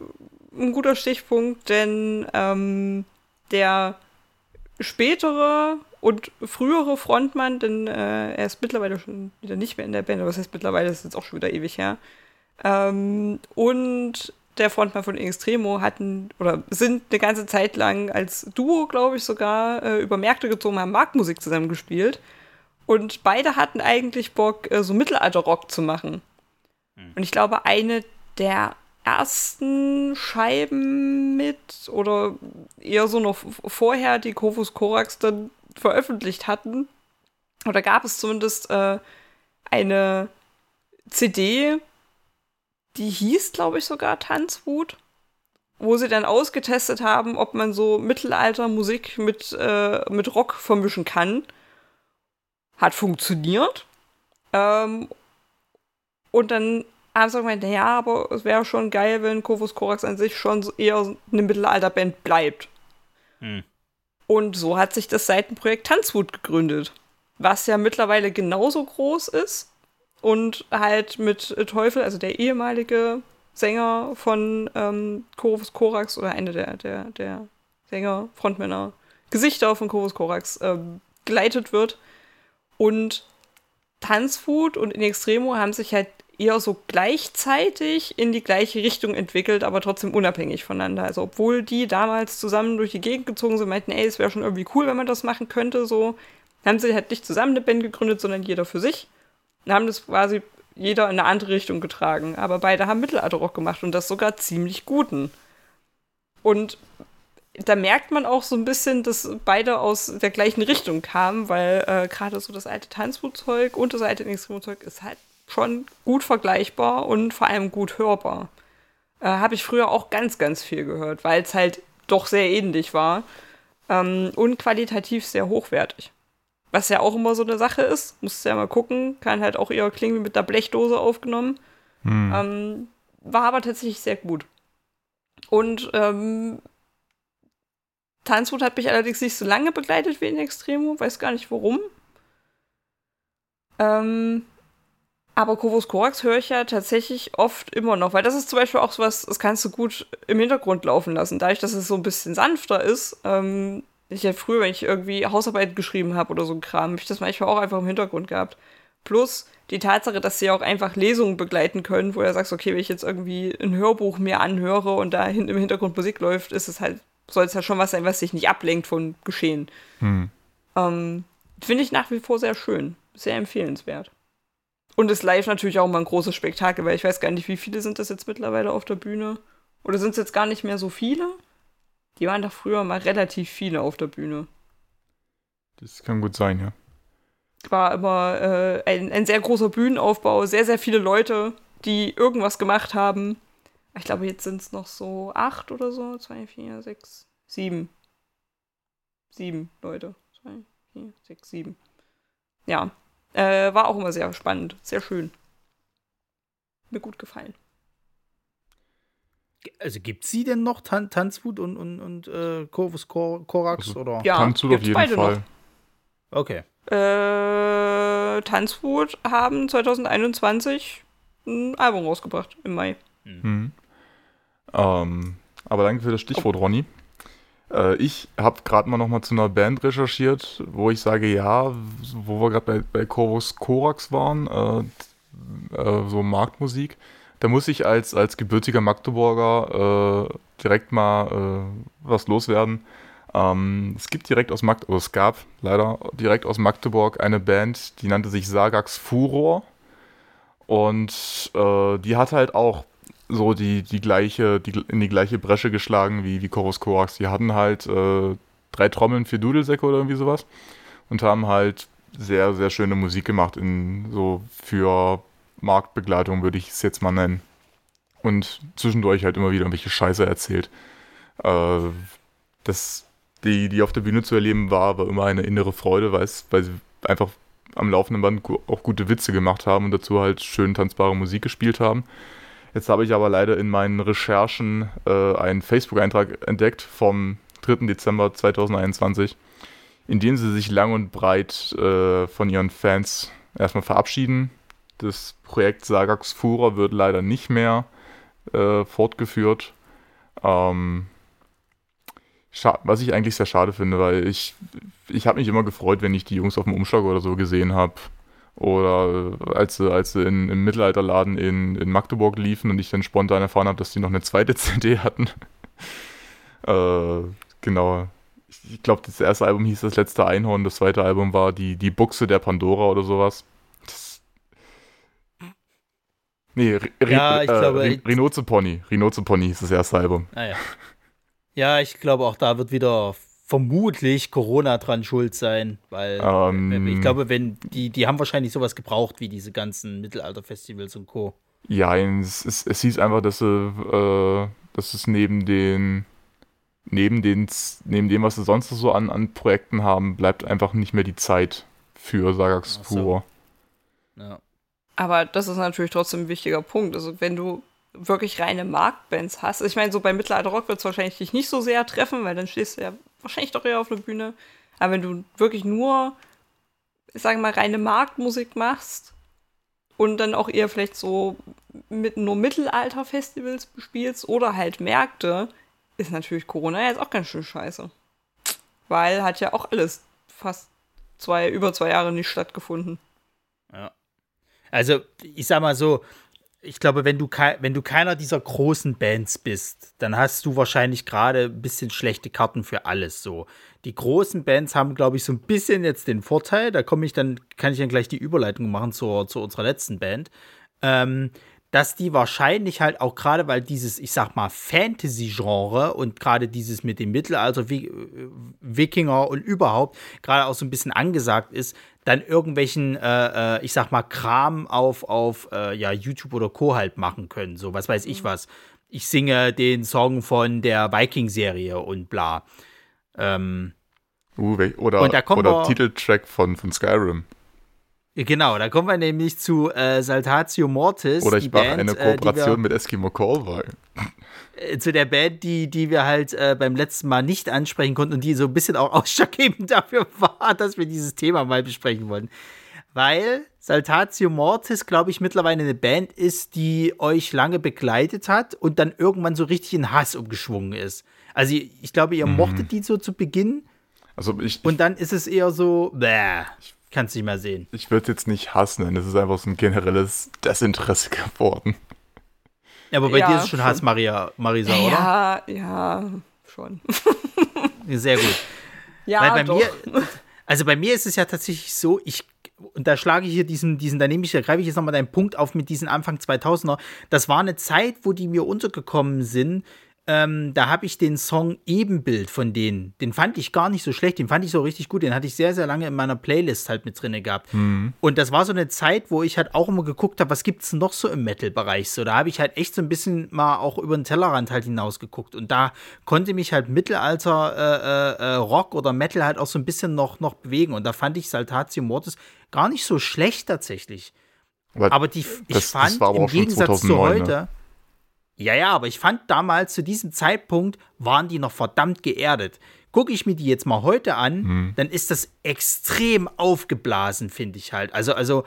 ein guter Stichpunkt, denn ähm, der spätere und frühere Frontmann, denn äh, er ist mittlerweile schon wieder nicht mehr in der Band, aber das heißt mittlerweile ist es jetzt auch schon wieder ewig her. Ähm, und der Frontmann von Extremo hatten oder sind eine ganze Zeit lang als Duo, glaube ich, sogar äh, über Märkte gezogen, haben Marktmusik zusammen gespielt. Und beide hatten eigentlich Bock, äh, so Mittelalter-Rock zu machen. Und ich glaube, eine der ersten Scheiben mit oder eher so noch vorher die Kofus Korax dann veröffentlicht hatten, oder gab es zumindest äh, eine CD, die hieß, glaube ich, sogar Tanzwut, wo sie dann ausgetestet haben, ob man so Mittelalter-Musik mit, äh, mit Rock vermischen kann. Hat funktioniert. Ähm, und dann haben sie gemeint, naja, aber es wäre schon geil, wenn Kofus Korax an sich schon eher eine Mittelalterband bleibt. Hm. Und so hat sich das Seitenprojekt Tanzwut gegründet. Was ja mittlerweile genauso groß ist und halt mit Teufel, also der ehemalige Sänger von ähm, Chorus Korax oder einer der, der, der Sänger, Frontmänner, Gesichter von Chorus Korax ähm, geleitet wird. Und Tanzfood und In Extremo haben sich halt eher so gleichzeitig in die gleiche Richtung entwickelt, aber trotzdem unabhängig voneinander. Also obwohl die damals zusammen durch die Gegend gezogen sind, meinten, ey, es wäre schon irgendwie cool, wenn man das machen könnte, so haben sie halt nicht zusammen eine Band gegründet, sondern jeder für sich. Und haben das quasi jeder in eine andere Richtung getragen. Aber beide haben Mittelalterrock gemacht und das sogar ziemlich guten. Und da merkt man auch so ein bisschen, dass beide aus der gleichen Richtung kamen, weil äh, gerade so das alte Tanzflugzeug und das alte Extremzeug ist halt schon gut vergleichbar und vor allem gut hörbar. Äh, Habe ich früher auch ganz, ganz viel gehört, weil es halt doch sehr ähnlich war ähm, und qualitativ sehr hochwertig. Was ja auch immer so eine Sache ist, musst du ja mal gucken, kann halt auch eher klingen wie mit der Blechdose aufgenommen. Hm. Ähm, war aber tatsächlich sehr gut. Und ähm, Tanzwut hat mich allerdings nicht so lange begleitet wie in Extremo, weiß gar nicht warum. Ähm, aber Kovos Korax höre ich ja tatsächlich oft immer noch, weil das ist zum Beispiel auch so was, das kannst du gut im Hintergrund laufen lassen. Dadurch, dass es so ein bisschen sanfter ist, ähm, ich ja früher, wenn ich irgendwie Hausarbeit geschrieben habe oder so ein Kram, habe ich das manchmal auch einfach im Hintergrund gehabt. Plus die Tatsache, dass sie auch einfach Lesungen begleiten können, wo du sagst, okay, wenn ich jetzt irgendwie ein Hörbuch mir anhöre und da hinten im Hintergrund Musik läuft, ist es halt, soll es ja schon was sein, was sich nicht ablenkt von Geschehen. Hm. Ähm, Finde ich nach wie vor sehr schön. Sehr empfehlenswert. Und ist live natürlich auch mal ein großes Spektakel, weil ich weiß gar nicht, wie viele sind das jetzt mittlerweile auf der Bühne. Oder sind es jetzt gar nicht mehr so viele? Die waren doch früher mal relativ viele auf der Bühne. Das kann gut sein, ja. War immer äh, ein, ein sehr großer Bühnenaufbau, sehr, sehr viele Leute, die irgendwas gemacht haben. Ich glaube, jetzt sind es noch so acht oder so. Zwei, vier, sechs, sieben. Sieben Leute. Zwei, vier, sechs, sieben. Ja. Äh, war auch immer sehr spannend. Sehr schön. Mir gut gefallen. Also gibt sie denn noch Tan Tanzwut und, und, und äh, Corvus Cor Corax? Also- oder? Ja, Tanzwut auf jeden beide Fall. noch. Okay. Äh, Tanzwut haben 2021 ein Album rausgebracht im Mai. Hm. Ähm, aber danke für das Stichwort, Ronny. Äh, ich habe gerade mal nochmal zu einer Band recherchiert, wo ich sage, ja, wo wir gerade bei, bei Corvus Corax waren, äh, äh, so Marktmusik. Da muss ich als, als gebürtiger Magdeburger äh, direkt mal äh, was loswerden. Ähm, es gibt direkt aus Magdeburg, es gab leider direkt aus Magdeburg eine Band, die nannte sich Sagax Furor. Und äh, die hat halt auch so die, die gleiche, die, in die gleiche Bresche geschlagen wie, wie Chorus Corax. Die hatten halt äh, drei Trommeln, vier Dudelsäcke oder irgendwie sowas und haben halt sehr, sehr schöne Musik gemacht, in so für Marktbegleitung würde ich es jetzt mal nennen. Und zwischendurch halt immer wieder irgendwelche Scheiße erzählt. Äh, das, die, die auf der Bühne zu erleben war, war immer eine innere Freude, weil, weil sie einfach am laufenden Band auch gute Witze gemacht haben und dazu halt schön tanzbare Musik gespielt haben. Jetzt habe ich aber leider in meinen Recherchen äh, einen Facebook-Eintrag entdeckt vom 3. Dezember 2021, in dem sie sich lang und breit äh, von ihren Fans erstmal verabschieden. Das Projekt Sagax Fura wird leider nicht mehr äh, fortgeführt. Ähm, was ich eigentlich sehr schade finde, weil ich, ich habe mich immer gefreut, wenn ich die Jungs auf dem Umschlag oder so gesehen habe. Oder äh, als sie, als sie in, im Mittelalterladen in, in Magdeburg liefen und ich dann spontan erfahren habe, dass die noch eine zweite CD hatten. äh, genau. Ich, glaube, das erste Album hieß das letzte Einhorn, das zweite Album war die, die Buchse der Pandora oder sowas. Das, nee, Re, ja, ich äh, glaube, Rinoze Pony. Rinoze Pony hieß das erste Album. Ah, ja. ja, ich glaube auch da wird wieder vermutlich Corona dran schuld sein, weil ähm, ich glaube, wenn die, die haben wahrscheinlich sowas gebraucht wie diese ganzen Mittelalterfestivals und Co. Ja, es, es, es hieß einfach, dass, sie, äh, dass es neben den neben den neben dem, was sie sonst so an, an Projekten haben, bleibt einfach nicht mehr die Zeit für Sagax Pur. So. Ja. Aber das ist natürlich trotzdem ein wichtiger Punkt. Also wenn du wirklich reine Marktbands hast. Ich meine, so bei Mittelalter Rock wird es wahrscheinlich dich nicht so sehr treffen, weil dann stehst du ja wahrscheinlich doch eher auf der Bühne. Aber wenn du wirklich nur, ich sage mal, reine Marktmusik machst und dann auch eher vielleicht so mit nur Mittelalter-Festivals bespielst oder halt Märkte, ist natürlich Corona jetzt auch ganz schön scheiße. Weil hat ja auch alles fast zwei, über zwei Jahre nicht stattgefunden. Ja. Also, ich sag mal so, ich glaube, wenn du, wenn du keiner dieser großen Bands bist, dann hast du wahrscheinlich gerade ein bisschen schlechte Karten für alles so. Die großen Bands haben, glaube ich, so ein bisschen jetzt den Vorteil, da komme ich dann, kann ich dann gleich die Überleitung machen zur, zu unserer letzten Band. Ähm, dass die wahrscheinlich halt auch gerade, weil dieses, ich sag mal, Fantasy-Genre und gerade dieses mit dem Mittelalter, Wikinger und überhaupt gerade auch so ein bisschen angesagt ist, dann irgendwelchen, äh, äh, ich sag mal, Kram auf, auf äh, ja, YouTube oder Co. halt machen können. So, was weiß ich mhm. was. Ich singe den Song von der Viking-Serie und bla. Ähm, uh, oder oder Titeltrack von, von Skyrim. Genau, da kommen wir nämlich zu äh, Saltatio Mortis. Oder ich mache eine äh, Kooperation äh, mit Eskimo Callboy. Äh, zu der Band, die, die wir halt äh, beim letzten Mal nicht ansprechen konnten und die so ein bisschen auch ausschlaggebend dafür war, dass wir dieses Thema mal besprechen wollten. Weil Saltatio Mortis, glaube ich, mittlerweile eine Band ist, die euch lange begleitet hat und dann irgendwann so richtig in Hass umgeschwungen ist. Also ich glaube, ihr mhm. mochtet die so zu Beginn. Also ich, und dann ist es eher so, bäh. Ich Kannst nicht mehr sehen. Ich würde es jetzt nicht hassen, es ist einfach so ein generelles Desinteresse geworden. Ja, aber bei ja, dir ist es schon, schon Hass, Maria, Marisa, oder? Ja, ja, schon. Sehr gut. Ja, Weil bei doch. mir, also bei mir ist es ja tatsächlich so, ich und da schlage ich hier diesen, diesen, da nehme ich, da greife ich jetzt nochmal deinen Punkt auf mit diesen Anfang 2000er. Das war eine Zeit, wo die mir untergekommen sind, ähm, da habe ich den Song Ebenbild von denen. Den fand ich gar nicht so schlecht, den fand ich so richtig gut. Den hatte ich sehr, sehr lange in meiner Playlist halt mit drin gehabt. Mhm. Und das war so eine Zeit, wo ich halt auch immer geguckt habe, was gibt es noch so im Metal-Bereich so. Da habe ich halt echt so ein bisschen mal auch über den Tellerrand halt hinausgeguckt. Und da konnte mich halt Mittelalter äh, äh, äh, Rock oder Metal halt auch so ein bisschen noch, noch bewegen. Und da fand ich Saltatio Mortis gar nicht so schlecht tatsächlich. Aber, aber die, ich das, fand das im Gegensatz 2009, zu heute. Ne? Ja, ja, aber ich fand damals zu diesem Zeitpunkt waren die noch verdammt geerdet. Gucke ich mir die jetzt mal heute an, mhm. dann ist das extrem aufgeblasen, finde ich halt. Also, also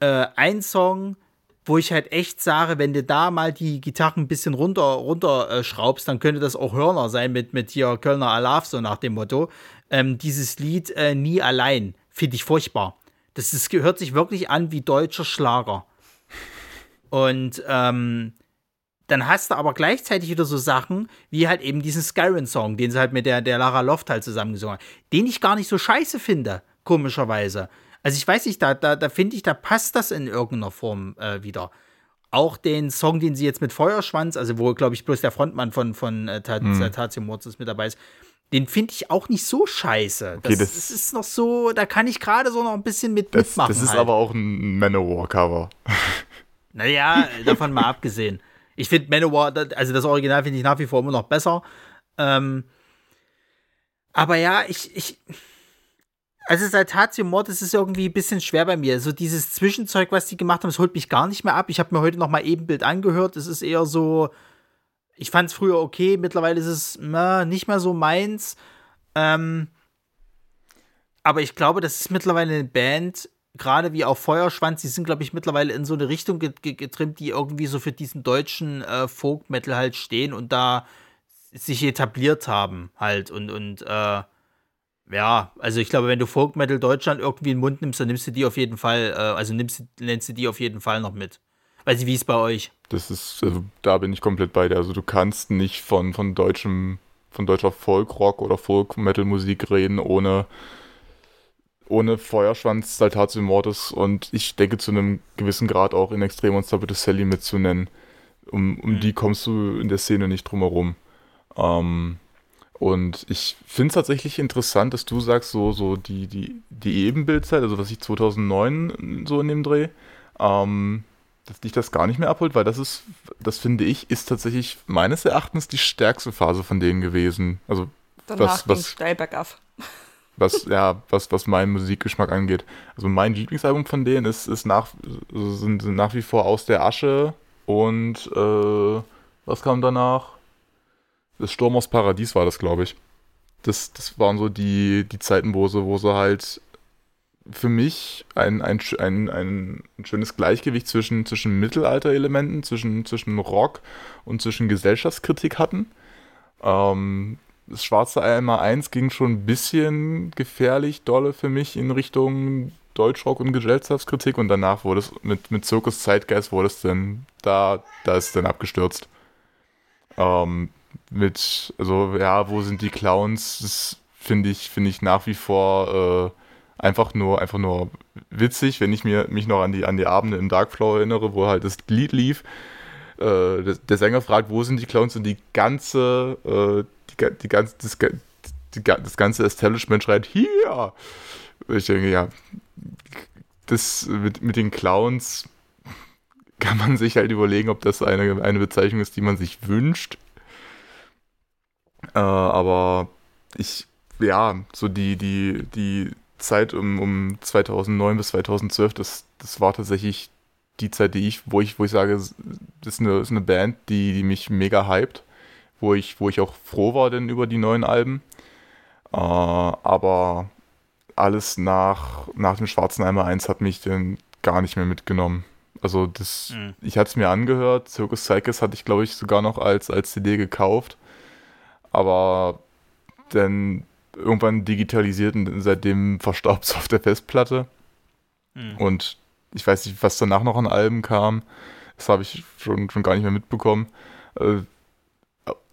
äh, ein Song, wo ich halt echt sage, wenn du da mal die Gitarren ein bisschen runter, runter äh, schraubst, dann könnte das auch Hörner sein mit, mit hier Kölner Alarv, so nach dem Motto. Ähm, dieses Lied äh, Nie allein finde ich furchtbar. Das ist, hört sich wirklich an wie deutscher Schlager. Und ähm, dann hast du aber gleichzeitig wieder so Sachen, wie halt eben diesen Skyrim-Song, den sie halt mit der, der Lara Loft halt zusammengesungen haben, den ich gar nicht so scheiße finde, komischerweise. Also ich weiß nicht, da, da, da finde ich, da passt das in irgendeiner Form äh, wieder. Auch den Song, den sie jetzt mit Feuerschwanz, also wo, glaube ich, bloß der Frontmann von, von äh, mhm. Tatio Mortis mit dabei ist, den finde ich auch nicht so scheiße. Okay, das, das, ist noch so, da kann ich gerade so noch ein bisschen mit das, mitmachen. Das ist halt. aber auch ein Manowar-Cover. Naja, davon mal abgesehen. Ich finde Manowar, also das Original finde ich nach wie vor immer noch besser. Ähm, aber ja, ich, ich, also seit Tatio Mord ist es irgendwie ein bisschen schwer bei mir. So dieses Zwischenzeug, was die gemacht haben, das holt mich gar nicht mehr ab. Ich habe mir heute noch mal Ebenbild angehört. Es ist eher so, ich fand es früher okay, mittlerweile ist es na, nicht mehr so meins. Ähm, aber ich glaube, das ist mittlerweile eine Band, gerade wie auch Feuerschwanz, die sind, glaube ich, mittlerweile in so eine Richtung getrimmt, die irgendwie so für diesen deutschen äh, Folk-Metal halt stehen und da sich etabliert haben halt und, und äh, ja, also ich glaube, wenn du Folk Metal Deutschland irgendwie in den Mund nimmst, dann nimmst du die auf jeden Fall, äh, also nimmst, nennst du die auf jeden Fall noch mit. Weiß ich, wie ist bei euch? Das ist, also da bin ich komplett bei dir. Also du kannst nicht von, von deutschem, von deutscher Folk-Rock oder Folk-Metal-Musik reden, ohne ohne Feuerschwanz, Saltatio Mortis und ich denke zu einem gewissen Grad auch in Extrem und Stability Sally mitzunennen. Um, um mhm. die kommst du in der Szene nicht drum herum. Ähm, und ich finde es tatsächlich interessant, dass du sagst, so, so die, die, die Ebenbildzeit, also was ich 2009 so in dem Dreh, ähm, dass dich das gar nicht mehr abholt, weil das ist, das finde ich, ist tatsächlich meines Erachtens die stärkste Phase von denen gewesen. Also Danach was, was steil bergab was, ja, was, was meinen Musikgeschmack angeht. Also mein Lieblingsalbum von denen ist, ist nach, sind, sind nach wie vor aus der Asche und äh, was kam danach? Das Sturm aus Paradies war das, glaube ich. Das, das waren so die, die Zeiten, wo sie, wo sie halt für mich ein, ein, ein, ein schönes Gleichgewicht zwischen, zwischen Mittelalter-Elementen, zwischen, zwischen Rock und zwischen Gesellschaftskritik hatten. Ähm, das schwarze Einmal 1 ging schon ein bisschen gefährlich dolle für mich in Richtung Deutschrock und Gesellschaftskritik und danach wurde es mit, mit Zirkus Zeitgeist wurde es dann, da, da ist es dann abgestürzt. Ähm, mit, also ja, wo sind die Clowns? Das finde ich, finde ich nach wie vor äh, einfach nur, einfach nur witzig, wenn ich mir, mich noch an die, an die Abende im Darkflow erinnere, wo halt das Lied lief. Äh, der, der, Sänger fragt, wo sind die Clowns und die ganze, äh, die, die ganze, das, die, das ganze Establishment schreit, hier! Ich denke, ja, das mit, mit den Clowns kann man sich halt überlegen, ob das eine, eine Bezeichnung ist, die man sich wünscht. Äh, aber ich, ja, so die, die, die Zeit um, um 2009 bis 2012, das, das war tatsächlich die Zeit, die ich, wo ich, wo ich sage, das ist eine, ist eine Band, die, die mich mega hypt wo ich, wo ich auch froh war denn über die neuen Alben. Äh, aber alles nach, nach dem Schwarzen Eimer 1 hat mich dann gar nicht mehr mitgenommen. Also das, mhm. ich hatte es mir angehört, Circus Psychus hatte ich glaube ich sogar noch als, als CD gekauft, aber dann irgendwann digitalisiert und seitdem verstaubt es auf der Festplatte. Mhm. Und ich weiß nicht, was danach noch an Alben kam, das habe ich schon, schon gar nicht mehr mitbekommen. Äh,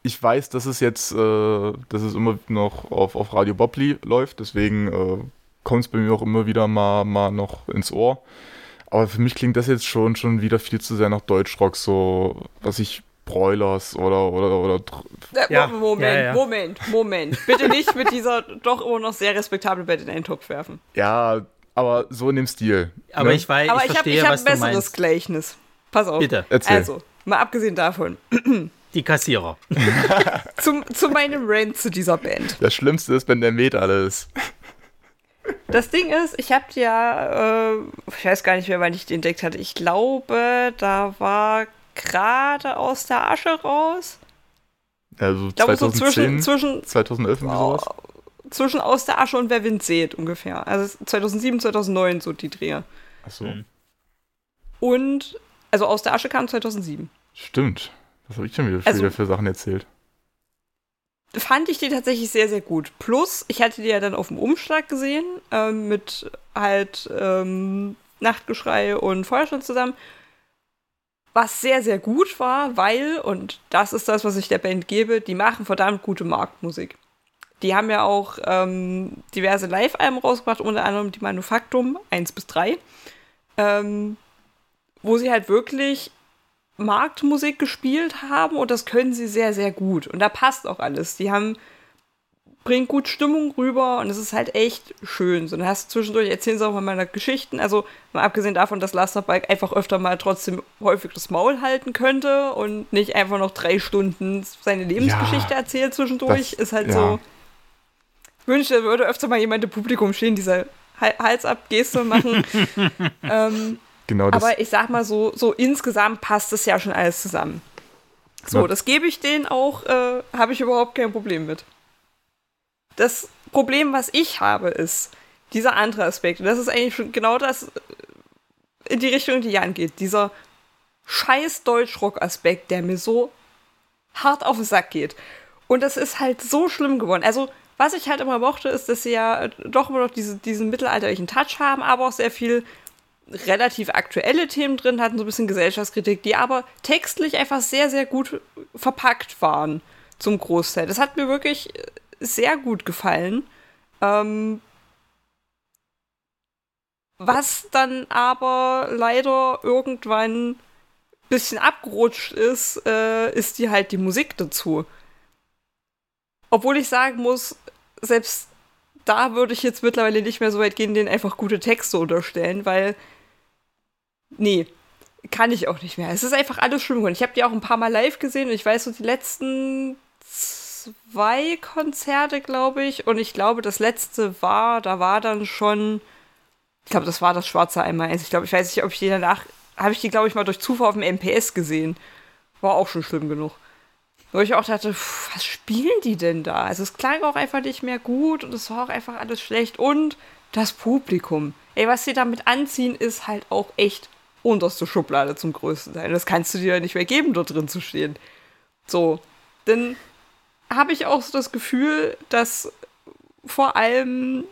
ich weiß, dass es jetzt, äh, dass es immer noch auf, auf Radio Bobli läuft, deswegen äh, kommt es bei mir auch immer wieder mal, mal noch ins Ohr. Aber für mich klingt das jetzt schon, schon wieder viel zu sehr nach Deutschrock, so was ich Broilers oder oder oder. Ja, Moment, ja, ja. Moment, Moment. Bitte nicht mit dieser doch immer noch sehr respektablen Band in einen Topf werfen. Ja, aber so in dem Stil. Aber ne? ich weiß, aber ich, ich verstehe, hab, ich hab ein besseres Gleichnis. Pass auf. Bitte. Erzähl. Also, mal abgesehen davon. die Kassierer. Zum, zu meinem Rant zu dieser Band. Das Schlimmste ist, wenn der Met alles. Das Ding ist, ich habe ja, äh, ich weiß gar nicht mehr, wann ich die entdeckt hatte. Ich glaube, da war gerade aus der Asche raus. Also 2010, so zwischen, zwischen 2011 oder sowas. Zwischen aus der Asche und wer Wind seht ungefähr. Also 2007, 2009 so die Dreher. Ach so. Mhm. Und Also aus der Asche kam 2007. Stimmt. Was habe ich denn wieder, Also- wieder für Sachen erzählt? Fand ich die tatsächlich sehr, sehr gut. Plus, ich hatte die ja dann auf dem Umschlag gesehen, ähm, mit halt ähm, Nachtgeschrei und Feuerstein zusammen. Was sehr, sehr gut war, weil, und das ist das, was ich der Band gebe, die machen verdammt gute Marktmusik. Die haben ja auch ähm, diverse Live-Alben rausgebracht, unter anderem die Manufaktum 1 bis 3, ähm, wo sie halt wirklich Marktmusik gespielt haben und das können sie sehr, sehr gut. Und da passt auch alles. Die haben, bringen gut Stimmung rüber und es ist halt echt schön. So, dann hast du zwischendurch, erzählen sie auch mal meine Geschichten. Also, mal abgesehen davon, dass Lasterbike einfach öfter mal trotzdem häufig das Maul halten könnte und nicht einfach noch drei Stunden seine Lebensgeschichte Ja, erzählt zwischendurch, das- ist halt ja. so. Ich wünschte, da würde öfter mal jemand im Publikum stehen, diese Hal- Hals-ab-Geste machen. ähm, Genau das. aber ich sag mal so, so insgesamt passt es ja schon alles zusammen. So, Ja. das gebe ich denen auch, äh, habe ich überhaupt kein Problem mit. Das Problem, was ich habe, ist dieser andere Aspekt. Und das ist eigentlich schon genau das äh, in die Richtung, die Jan geht. Dieser scheiß Deutschrock-Aspekt, der mir so hart auf den Sack geht. Und das ist halt so schlimm geworden. Also, was ich halt immer mochte, ist, dass sie ja äh, doch immer noch diese, diesen mittelalterlichen Touch haben, aber auch sehr viel relativ aktuelle Themen drin hatten, so ein bisschen Gesellschaftskritik, die aber textlich einfach sehr, sehr gut verpackt waren zum Großteil. Das hat mir wirklich äh, sehr gut gefallen. Ähm, was dann aber leider irgendwann ein bisschen abgerutscht ist, äh, ist die halt die Musik dazu. Obwohl ich sagen muss, selbst da würde ich jetzt mittlerweile nicht mehr so weit gehen, denen einfach gute Texte unterstellen, weil nee, kann ich auch nicht mehr. Es ist einfach alles schlimm geworden. Ich habe die auch ein paar Mal live gesehen und ich weiß so die letzten zwei Konzerte, glaube ich, und ich glaube das letzte war, da war dann schon ich glaube, das war das schwarze einmal. Ich glaube, ich weiß nicht, ob ich die danach habe ich die glaube ich mal durch Zufall auf dem MPS gesehen. War auch schon schlimm genug. Wo ich auch dachte, pff, was spielen die denn da? Also es klang auch einfach nicht mehr gut und es war auch einfach alles schlecht. Und das Publikum. Ey, was sie damit anziehen, ist halt auch echt unterste Schublade zum größten Teil. Das kannst du dir ja nicht mehr geben, dort drin zu stehen. So, dann habe ich auch so das Gefühl, dass vor allem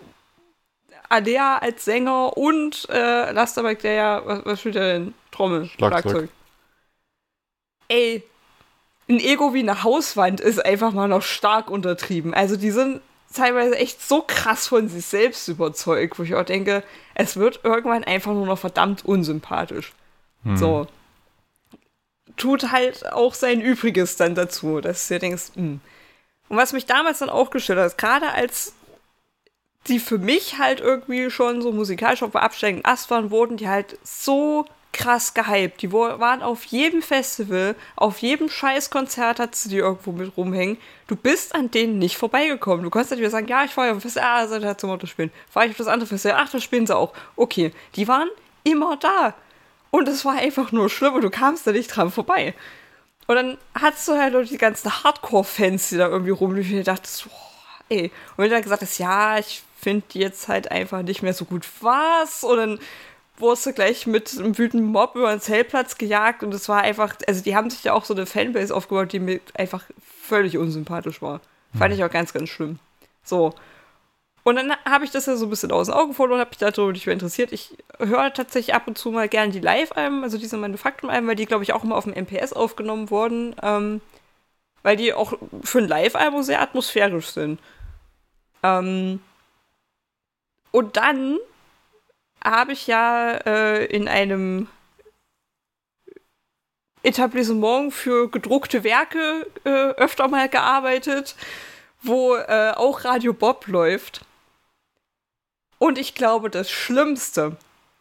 Alea als Sänger und äh, Lasterbike, der ja, was, was spielt er denn? Trommel, Schlagzeug. Ey, ein Ego wie eine Hauswand ist einfach mal noch stark untertrieben. Also die sind teilweise echt so krass von sich selbst überzeugt, wo ich auch denke, es wird irgendwann einfach nur noch verdammt unsympathisch. So. Tut halt auch sein Übriges dann dazu, dass du dir denkst, hm. Und was mich damals dann auch gestört hat, gerade als die für mich halt irgendwie schon so musikalisch auf absteigenden Ast waren, wurden die halt so krass gehypt. Die waren auf jedem Festival, auf jedem Scheißkonzert hattest du die irgendwo mit rumhängen. Du bist an denen nicht vorbeigekommen. Du konntest natürlich sagen, ja, ich fahre auf ein Festival, ah, seid ihr zum Motto spielen. Fahre ich auf das andere Festival, ach, da spielen sie auch. Okay, die waren immer da. Und es war einfach nur schlimm und du kamst da nicht dran vorbei. Und dann hattest du halt auch die ganzen Hardcore-Fans, die da irgendwie rumliefen. Und ich dachte, so, ey. Und wenn du dann gesagt hast, ja, ich finde die jetzt halt einfach nicht mehr so gut was. Und dann wurdest du gleich mit einem wütenden Mob über den Zeltplatz gejagt. Und es war einfach, also die haben sich ja auch so eine Fanbase aufgebaut, die mir einfach völlig unsympathisch war. Fand ich auch ganz, ganz schlimm. So. Und dann habe ich das ja so ein bisschen aus den Augen verloren und habe mich darüber nicht mehr interessiert. Ich höre tatsächlich ab und zu mal gerne die Live-Alben, also diese Manufaktum-Alben, weil die, glaube ich, auch immer auf dem MPS aufgenommen wurden, ähm, weil die auch für ein Live-Album sehr atmosphärisch sind. Ähm, und dann habe ich ja äh, in einem Etablissement für gedruckte Werke äh, öfter mal gearbeitet, wo äh, auch Radio Bob läuft. Und ich glaube, das Schlimmste,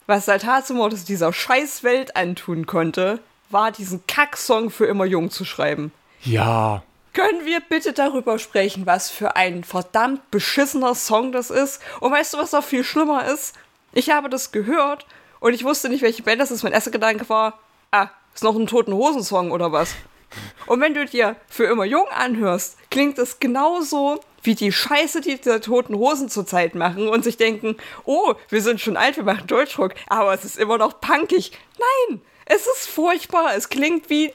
was Saltatsumotos dieser Scheißwelt antun konnte, war diesen Kacksong für immer jung zu schreiben. Ja. Können wir bitte darüber sprechen, was für ein verdammt beschissener Song das ist? Und weißt du, was noch viel schlimmer ist? Ich habe das gehört und ich wusste nicht, welche Band das ist. Mein erster Gedanke war, ah, ist noch ein Toten Hosen-Song oder was? Und wenn du dir für immer jung anhörst, klingt es genauso wie die Scheiße, die die Toten Hosen zurzeit machen und sich denken, oh, wir sind schon alt, wir machen Deutschrock, aber es ist immer noch punkig. Nein, Es ist furchtbar. Es klingt wie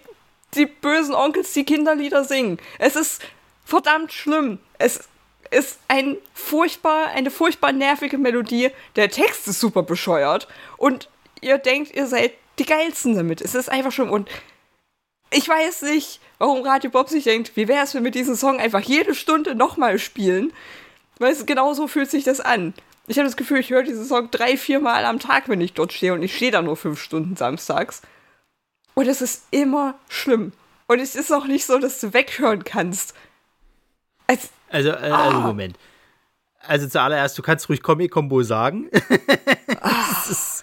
die bösen Onkels, die Kinderlieder singen. Es ist verdammt schlimm. Es ist ein furchtbar, eine furchtbar nervige Melodie. Der Text ist super bescheuert. Und ihr denkt, ihr seid die Geilsten damit. Es ist einfach schlimm. Und ich weiß nicht, warum Radio Bob sich denkt, wie wäre es, wenn wir diesen Song einfach jede Stunde nochmal spielen. Weil es genau so fühlt sich das an. Ich habe das Gefühl, ich höre diesen Song drei, vier Mal am Tag, wenn ich dort stehe. Und ich stehe da nur fünf Stunden samstags. Und es ist immer schlimm. Und es ist auch nicht so, dass du weghören kannst. Es, also, äh, also, Moment. Also zuallererst, du kannst ruhig Comic-Combo sagen. Ah.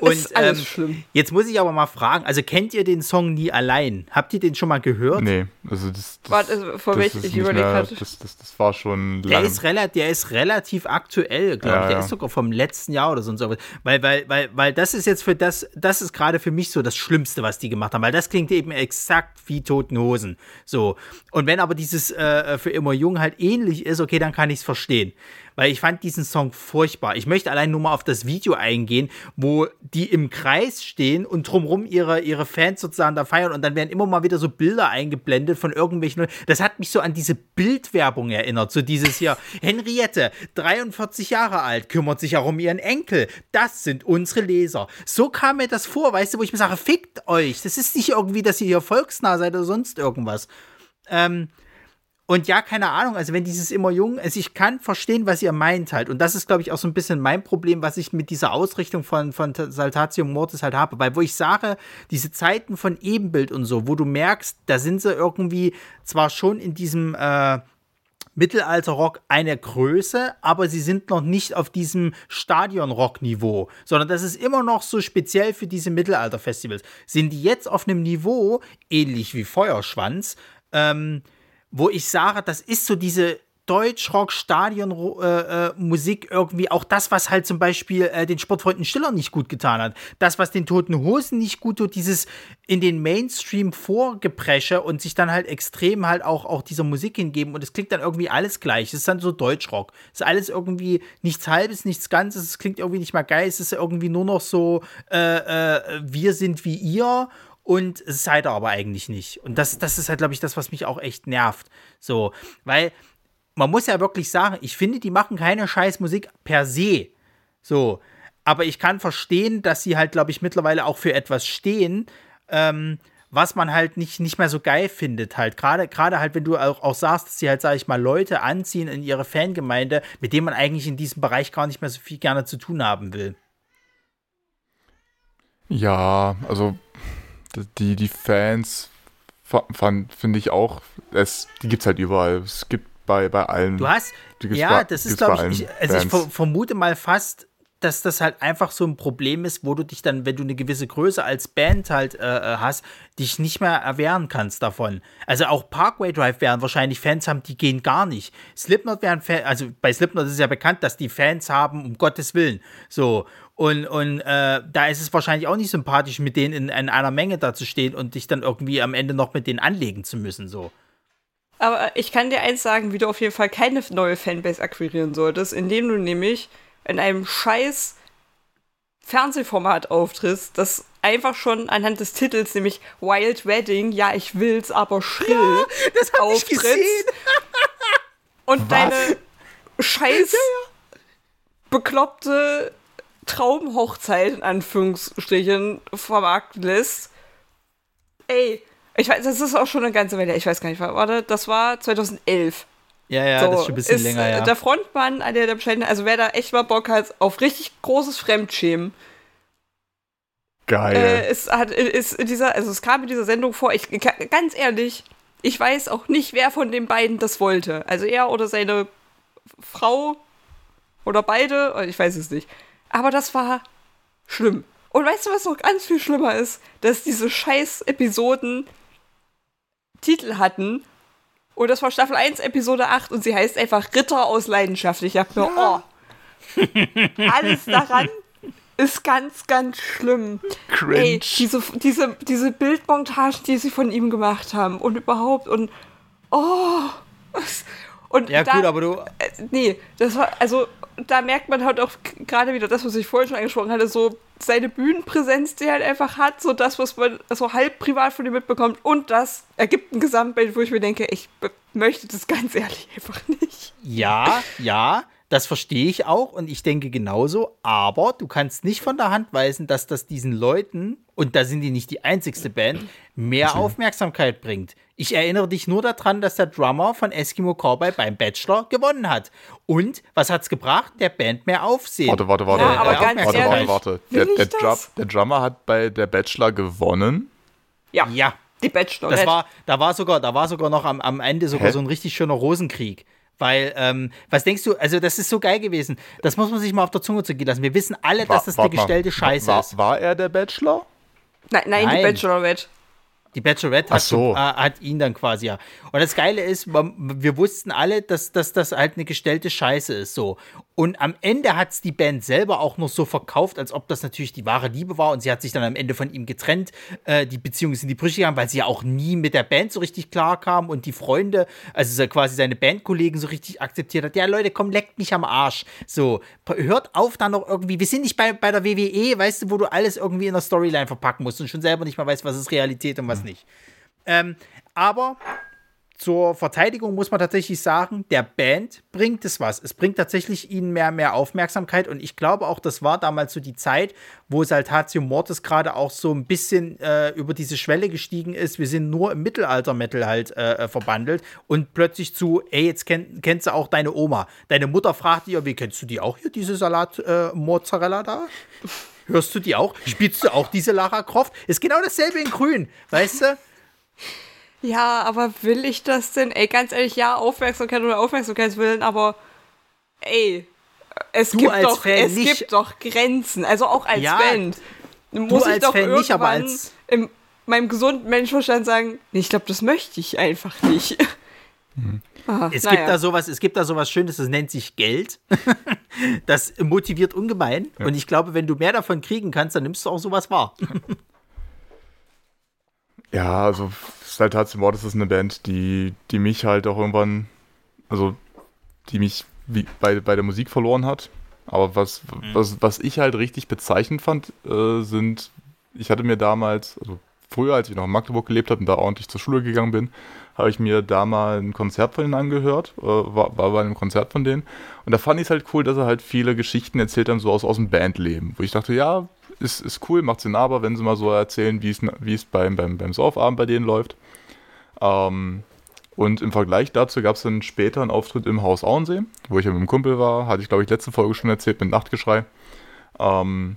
Und, ist alles ähm, schlimm. Jetzt muss ich aber mal fragen, also kennt ihr den Song nie allein? Habt ihr den schon mal gehört? Nee, also das, das, Warte, also vor das, ich überlege gerade. Das, das, das war schon lange. Der ist, relativ, der ist relativ aktuell, glaube ja, ich. Der ja. ist sogar vom letzten Jahr oder so und so. Weil, weil, weil, weil das ist jetzt für das, das ist gerade für mich so das Schlimmste, was die gemacht haben, weil das klingt eben exakt wie Toten Hosen. So. Und wenn aber dieses äh, für immer jung halt ähnlich ist, okay, dann kann ich es verstehen weil ich fand diesen Song furchtbar. Ich möchte allein nur mal auf das Video eingehen, wo die im Kreis stehen und drumherum ihre, ihre Fans sozusagen da feiern und dann werden immer mal wieder so Bilder eingeblendet von irgendwelchen. Das hat mich so an diese Bildwerbung erinnert, so dieses hier. Henriette, 43 Jahre alt, kümmert sich auch um ihren Enkel. Das sind unsere Leser. So kam mir das vor, weißt du, wo ich mir sage, fickt euch. Das ist nicht irgendwie, dass ihr hier volksnah seid oder sonst irgendwas. Ähm, und ja, keine Ahnung, also wenn dieses immer jung, also ich kann verstehen, was ihr meint halt. Und das ist, glaube ich, auch so ein bisschen mein Problem, was ich mit dieser Ausrichtung von, von Saltatio Mortis halt habe. Weil wo ich sage, diese Zeiten von Ebenbild und so, wo du merkst, da sind sie irgendwie zwar schon in diesem äh, Mittelalter-Rock eine Größe, aber sie sind noch nicht auf diesem Stadion-Rock-Niveau, sondern das ist immer noch so speziell für diese Mittelalter-Festivals. Sind die jetzt auf einem Niveau, ähnlich wie Feuerschwanz, ähm, wo ich sage, das ist so diese Deutschrock-Stadion-Musik äh, äh, irgendwie auch das, was halt zum Beispiel äh, den Sportfreunden Stiller nicht gut getan hat. Das, was den Toten Hosen nicht gut tut, dieses in den Mainstream vorgepresche und sich dann halt extrem halt auch, auch dieser Musik hingeben und es klingt dann irgendwie alles gleich. Es ist dann so Deutschrock. Es ist alles irgendwie nichts Halbes, nichts Ganzes. Es klingt irgendwie nicht mal geil. Es ist irgendwie nur noch so, äh, äh, wir sind wie ihr und seid ihr aber eigentlich nicht. Und das, das ist halt, glaube ich, das, was mich auch echt nervt. So, weil man muss ja wirklich sagen, ich finde, die machen keine scheiß Musik per se. So, aber ich kann verstehen, dass sie halt, glaube ich, mittlerweile auch für etwas stehen, ähm, was man halt nicht, nicht mehr so geil findet halt. Gerade, gerade halt, wenn du auch, auch sagst, dass sie halt, sage ich mal, Leute anziehen in ihre Fangemeinde, mit denen man eigentlich in diesem Bereich gar nicht mehr so viel gerne zu tun haben will. Ja, also die, die Fans finde ich auch, es, die gibt es halt überall. Es gibt bei, bei allen. Du hast, ja, das ist, glaube ich, ich, also ich vermute mal fast, dass das halt einfach so ein Problem ist, wo du dich dann, wenn du eine gewisse Größe als Band halt äh, äh hast, dich nicht mehr erwehren kannst davon. Also auch Parkway Drive werden wahrscheinlich Fans haben, die gehen gar nicht. Slipknot werden Fans, also bei Slipknot ist ja bekannt, dass die Fans haben, um Gottes Willen. So. Und, und äh, da ist es wahrscheinlich auch nicht sympathisch, mit denen in, in, einer Menge da zu stehen und dich dann irgendwie am Ende noch mit denen anlegen zu müssen. So. Aber ich kann dir eins sagen, wie du auf jeden Fall keine neue Fanbase akquirieren solltest, indem du nämlich in einem scheiß Fernsehformat auftrittst, das einfach schon anhand des Titels, nämlich Wild Wedding, ja, ich will's, aber schrill, ja, das hab auftrittst. Ich gesehen. und Was? deine scheiß ja, ja. bekloppte Traumhochzeit in Anführungsstrichen vermarkten lässt. Ey, ich weiß, das ist auch schon eine ganze Weile. Ich weiß gar nicht, warte, das war 2011. Ja, ja, so, das ist schon ein bisschen ist länger, ja. Der Frontmann, der, der Bescheid, also wer da echt mal Bock hat auf richtig großes Fremdschämen. Geil. Äh, es hat, ist in dieser, also es kam in dieser Sendung vor, ich, ganz ehrlich, ich weiß auch nicht, wer von den beiden das wollte. Also er oder seine Frau oder beide, ich weiß es nicht. Aber das war schlimm. Und weißt du, was noch ganz viel schlimmer ist? Dass diese scheiß Episoden Titel hatten. Und das war Staffel 1, Episode 8 und sie heißt einfach Ritter aus Leidenschaft. Ich hab mir, ja. oh. Alles daran ist ganz, ganz schlimm. Cringe. Ey, diese, diese, diese Bildmontagen, die sie von ihm gemacht haben und überhaupt und oh. Und Ja, da, gut, aber du. äh, nee, das war, also da merkt man halt auch gerade wieder das, was ich vorhin schon angesprochen hatte, so seine Bühnenpräsenz, die er halt einfach hat, so das, was man so halb privat von ihm mitbekommt und das ergibt ein Gesamtbild, wo ich mir denke, ich möchte das ganz ehrlich einfach nicht. Ja, ja, das verstehe ich auch und ich denke genauso, aber du kannst nicht von der Hand weisen, dass das diesen Leuten, und da sind die nicht die einzigste Band, mehr Aufmerksamkeit bringt. Ich erinnere dich nur daran, dass der Drummer von Eskimo Cowboy beim Bachelor gewonnen hat. Und was hat's gebracht? Der Band mehr Aufsehen. Warte, warte, warte. Ja, warte, aber warte, ganz warte, ehrlich, warte, warte. Der, der, Drum, der Drummer hat bei der Bachelor gewonnen. Ja, Ja, die Bachelor. das war, da war sogar, da war sogar noch am, am Ende sogar Hä? so ein richtig schöner Rosenkrieg. Weil, ähm, was denkst du, also das ist so geil gewesen. Das muss man sich mal auf der Zunge zergehen lassen. Wir wissen alle, dass das eine gestellte Scheiße war, ist. War er der Bachelor? Nein, nein, Nein. die Bachelorette. Die Bachelorette Ach hat, so. äh, hat ihn dann quasi ja. Und das Geile ist, man, wir wussten alle, dass, dass das halt eine gestellte Scheiße ist so. Und am Ende hat es die Band selber auch noch so verkauft, als ob das natürlich die wahre Liebe war. Und sie hat sich dann am Ende von ihm getrennt. Äh, die Beziehung ist in die Brüche gegangen, weil sie ja auch nie mit der Band so richtig klar kam und die Freunde, also so quasi seine Bandkollegen so richtig akzeptiert hat. Ja, Leute, komm, leckt mich am Arsch. So, hört auf dann noch irgendwie. Wir sind nicht bei, bei der WWE, weißt du, wo du alles irgendwie in der Storyline verpacken musst und schon selber nicht mal weißt, was ist Realität und was nicht. Ähm, aber zur Verteidigung muss man tatsächlich sagen, der Band bringt es was. Es bringt tatsächlich ihnen mehr, mehr Aufmerksamkeit und ich glaube auch, das war damals so die Zeit, wo Saltatio Mortis gerade auch so ein bisschen äh, über diese Schwelle gestiegen ist. Wir sind nur im Mittelalter-Metal halt äh, äh, verbandelt und plötzlich zu, ey, jetzt kenn, kennst du auch deine Oma. Deine Mutter fragt dich, wie kennst du die auch hier, diese Salat-Mozzarella da? Hörst du die auch? Spielst du auch diese Lara Croft? Ist genau dasselbe in grün, weißt du? Ja, aber will ich das denn? Ey, ganz ehrlich, ja, Aufmerksamkeit oder Aufmerksamkeitswillen, aber ey, es Du gibt doch, Fan es nicht. gibt doch Grenzen. Also auch als Ja, Band. Muss ich als doch Fan nicht, aber irgendwann als- in meinem gesunden Menschenverstand sagen, nee, ich glaube, das möchte ich einfach nicht. Ah, Es naja. gibt da sowas, es gibt da sowas Schönes, das nennt sich Geld. das motiviert ungemein. Und ich glaube, wenn du mehr davon kriegen kannst, dann nimmst du auch sowas wahr. Ja, also Saltatio Mortis ist eine Band, die, die mich halt auch irgendwann, also die mich wie bei, bei der Musik verloren hat. Aber was, was, was ich halt richtig bezeichnend fand, äh, sind, ich hatte mir damals, also früher, als ich noch in Magdeburg gelebt habe und da ordentlich zur Schule gegangen bin, habe ich mir da mal ein Konzert von denen angehört, äh, war, war bei einem Konzert von denen. Und da fand ich es halt cool, dass er halt viele Geschichten erzählt haben, so aus, aus dem Bandleben. Wo ich dachte, ja, ist, ist cool, macht Sinn, aber wenn sie mal so erzählen, wie es, beim, beim, beim Saufabend bei denen läuft. Ähm, und im Vergleich dazu gab es dann später einen Auftritt im Haus Auensee, wo ich ja mit einem Kumpel war, hatte ich glaube ich letzte Folge schon erzählt mit Nachtgeschrei. Ähm,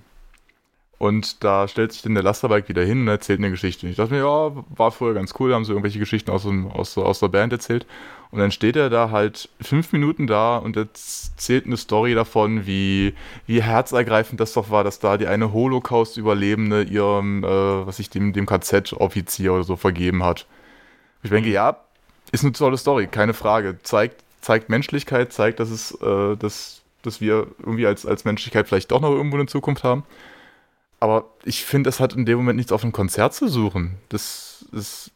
und da stellt sich dann der Lasterbike wieder hin und erzählt eine Geschichte. Und ich dachte mir, ja, war früher ganz cool, haben sie irgendwelche Geschichten aus, aus, aus der Band erzählt. Und dann steht er da halt fünf Minuten da und erzählt eine Story davon, wie, wie herzergreifend das doch war, dass da die eine Holocaust-Überlebende ihrem, äh, was ich dem, dem KZ-Offizier oder so vergeben hat. Ich denke, ja, ist eine tolle Story, keine Frage. Zeigt, zeigt Menschlichkeit, zeigt, dass es, äh, dass, dass wir irgendwie als, als Menschlichkeit vielleicht doch noch irgendwo eine Zukunft haben. Aber ich finde, es hat in dem Moment nichts auf einem Konzert zu suchen. Das ist.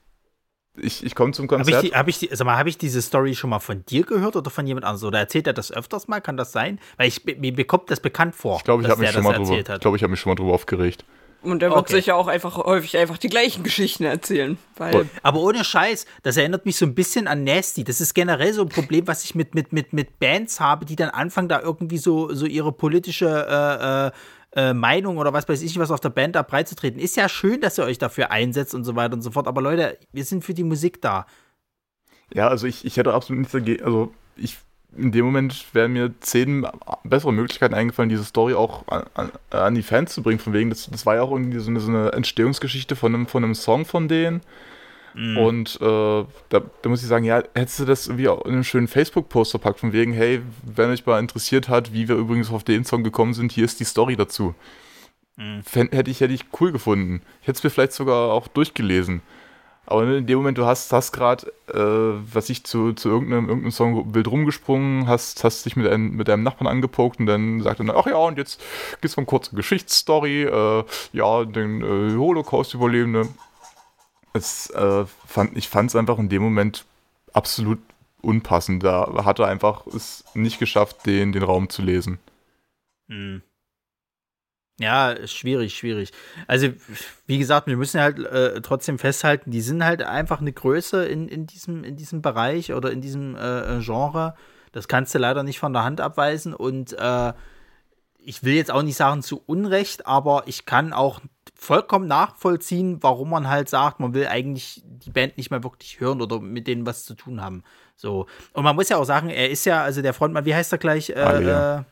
Ich, ich komme zum Habe ich, Konzert. die, hab ich, die, sag mal, hab ich diese Story schon mal von dir gehört oder von jemand anderem? Oder erzählt er das öfters mal? Kann das sein? Weil ich, mir bekommt das bekannt vor. ich glaube, ich habe mich, schon mal drüber- ich glaub, ich hab mich schon mal drüber aufgeregt. Und er wird Okay. sicher auch einfach häufig einfach die gleichen Geschichten erzählen. Weil. Aber ohne Scheiß, das erinnert mich so ein bisschen an Nasty. Das ist generell so ein Problem, was ich mit, mit, mit, mit Bands habe, die dann anfangen, da irgendwie so, so ihre politische äh, äh, äh, Meinung oder was weiß ich was auf der Band da breitzutreten. Ist ja schön, dass ihr euch dafür einsetzt und so weiter und so fort. Aber Leute, wir sind für die Musik da. Ja, also ich, ich hätte absolut nichts dagegen. Also ich, in dem Moment wären mir zehn bessere Möglichkeiten eingefallen, diese Story auch an, an, an die Fans zu bringen. Von wegen, das, das war ja auch irgendwie so eine, so eine Entstehungsgeschichte von einem, von einem Song von denen. Und äh, da, da muss ich sagen, ja, hättest du das irgendwie auch in einem schönen Facebook-Post verpackt, von wegen, hey, wenn euch mal interessiert hat, wie wir übrigens auf den Song gekommen sind, hier ist die Story dazu. Fänd, hätte, ich, hätte ich cool gefunden. Ich hätte es mir vielleicht sogar auch durchgelesen. Aber in dem Moment, du hast, hast gerade, äh, was ich zu, zu irgendeinem, irgendeinem Song wild rumgesprungen, hast, hast dich mit, einem, mit deinem Nachbarn angepokt und dann sagt er, ach ja, und jetzt gibt's mal eine kurze Geschichtsstory, äh, ja, den äh, Holocaust-Überlebende. Es, äh, fand, ich fand es einfach in dem Moment absolut unpassend. Da hat er einfach es nicht geschafft, den, den Raum zu lesen. Hm. Ja, schwierig, schwierig. Also, wie gesagt, wir müssen halt äh, trotzdem festhalten, die sind halt einfach eine Größe in, in, diesem, in diesem Bereich oder in diesem äh, Genre. Das kannst du leider nicht von der Hand abweisen. Und äh, ich will jetzt auch nicht sagen zu Unrecht, aber ich kann auch vollkommen nachvollziehen, warum man halt sagt, man will eigentlich die Band nicht mehr wirklich hören oder mit denen was zu tun haben. So. Und man muss ja auch sagen, er ist ja, also der Frontmann, wie heißt er gleich? Äh, äh,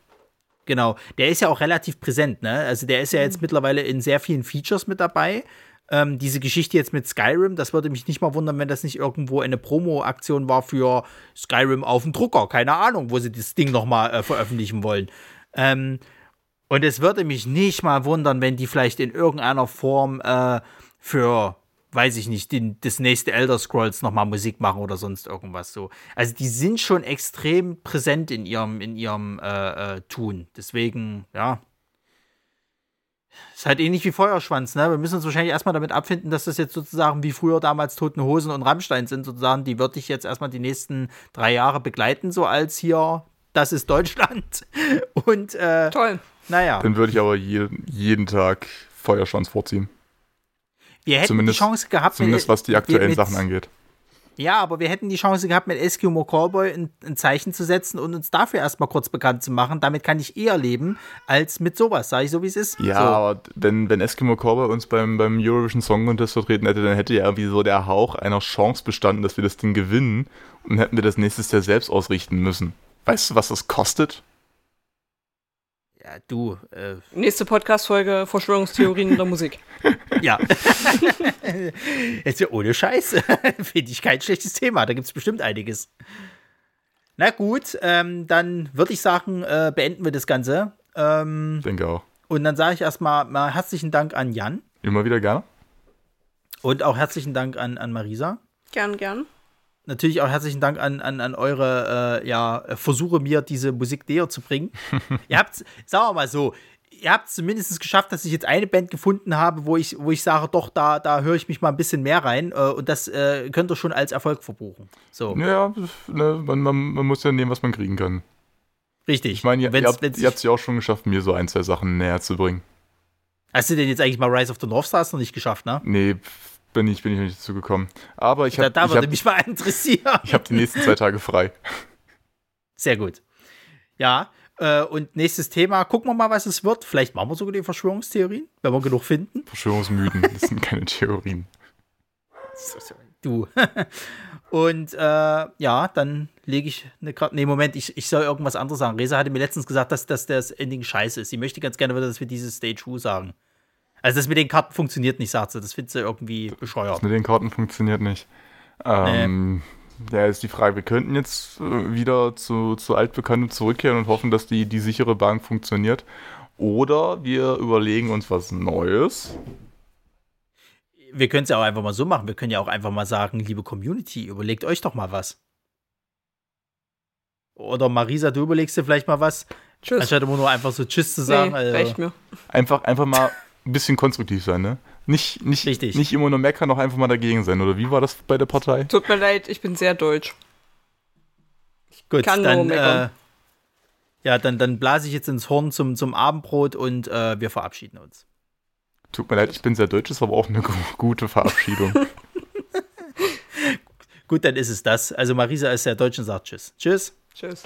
Genau, der ist ja auch relativ präsent, ne? Also der ist ja jetzt mittlerweile in sehr vielen Features mit dabei. Ähm, diese Geschichte jetzt mit Skyrim, das würde mich nicht mal wundern, wenn das nicht irgendwo eine Promo-Aktion war für Skyrim auf dem Drucker. Keine Ahnung, wo sie das Ding nochmal äh, veröffentlichen wollen. Ähm, und es würde mich nicht mal wundern, wenn die vielleicht in irgendeiner Form äh, für weiß ich nicht, den, das nächste Elder Scrolls nochmal Musik machen oder sonst irgendwas so. Also die sind schon extrem präsent in ihrem, in ihrem äh, äh, Tun. Deswegen, ja. Ist halt ähnlich wie Feuerschwanz, ne? Wir müssen uns wahrscheinlich erstmal damit abfinden, dass das jetzt sozusagen wie früher damals Toten Hosen und Rammstein sind, sozusagen. Die würde ich jetzt erstmal die nächsten drei Jahre begleiten, so als hier, das ist Deutschland. Und, äh, Toll. Naja. Dann würde ich aber je, jeden Tag Feuerschwanz vorziehen. Wir hätten Zumindest- die Chance gehabt, Zumindest was die aktuellen mit- Sachen angeht. Ja, aber wir hätten die Chance gehabt, mit Eskimo Callboy ein, ein Zeichen zu setzen und uns dafür erstmal kurz bekannt zu machen. Damit kann ich eher leben, als mit sowas, sage ich so, wie es ist. Ja, so. aber wenn, wenn Eskimo Cowboy uns beim, beim Eurovision Song Contest vertreten hätte, dann hätte ja irgendwie so der Hauch einer Chance bestanden, dass wir das Ding gewinnen und hätten wir das nächstes Jahr selbst ausrichten müssen. Weißt du, was das kostet? Ja, du, äh, Nächste Podcast-Folge: Verschwörungstheorien in der Musik. ja. Jetzt ja ohne Scheiß. Finde ich kein schlechtes Thema. Da gibt es bestimmt einiges. Na gut, ähm, dann würde ich sagen, äh, beenden wir das Ganze. Ähm, denke auch. und dann sage ich erstmal mal herzlichen Dank an Jan Immer wieder gerne. und auch herzlichen Dank an, an Marisa. Gern, gern. Natürlich auch herzlichen Dank an, an, an eure äh, ja, Versuche, mir diese Musik näher zu bringen. ihr habt, sagen wir mal so, ihr habt es zumindest geschafft, dass ich jetzt eine Band gefunden habe, wo ich, wo ich sage, doch, da, da höre ich mich mal ein bisschen mehr rein. Äh, und das äh, könnt ihr schon als Erfolg verbuchen. So, Ja, ne, man, man, man muss ja nehmen, was man kriegen kann. richtig. Ich meine, ihr, ihr habt es ja auch schon geschafft, mir so ein, zwei Sachen näher zu bringen. Hast du denn jetzt eigentlich mal Rise of the North Stars noch nicht geschafft, ne? Nee, pf, bin ich, bin ich nicht dazu gekommen. Aber ich Da, habe da ich würde hab, mich mal interessieren. ich hab die nächsten zwei Tage frei. Sehr gut. Ja, äh, und nächstes Thema, gucken wir mal, was es wird. Vielleicht machen wir sogar die Verschwörungstheorien, wenn wir genug finden. Verschwörungsmythen, das sind keine Theorien. Du. Und äh, ja, dann lege ich eine Karte. Nee, Moment, ich, ich soll irgendwas anderes sagen. Resa hatte mir letztens gesagt, dass, dass das Ending scheiße ist. Sie möchte ganz gerne wieder, dass wir dieses Stage Who sagen. Also das mit den Karten funktioniert nicht, sagt sie. Das findet sie irgendwie bescheuert. Das mit den Karten funktioniert nicht. Ähm, Ja, ist die Frage, wir könnten jetzt äh, wieder zu, zu Altbekanntem zurückkehren und hoffen, dass die, die sichere Bank funktioniert. Oder wir überlegen uns was Neues. Wir können es ja auch einfach mal so machen. Wir können ja auch einfach mal sagen, liebe Community, überlegt euch doch mal was. Oder Marisa, du überlegst dir vielleicht mal was, Tschüss. anstatt immer nur einfach so Tschüss zu sagen. nee, also, reicht mir. Einfach, einfach mal ein bisschen konstruktiv sein, ne? Nicht, nicht, Richtig. nicht immer nur meckern, noch einfach mal dagegen sein. Oder wie war das bei der Partei? Tut mir leid, ich bin sehr deutsch. Gut, kann nur dann, meckern. äh, ja, dann, dann blase ich jetzt ins Horn zum, zum Abendbrot und äh, wir verabschieden uns. Tut mir leid, ich bin sehr deutsch, ist aber auch eine gu- gute Verabschiedung. Gut, dann ist es das. Also Marisa ist sehr deutsch und sagt Tschüss. Tschüss. Tschüss.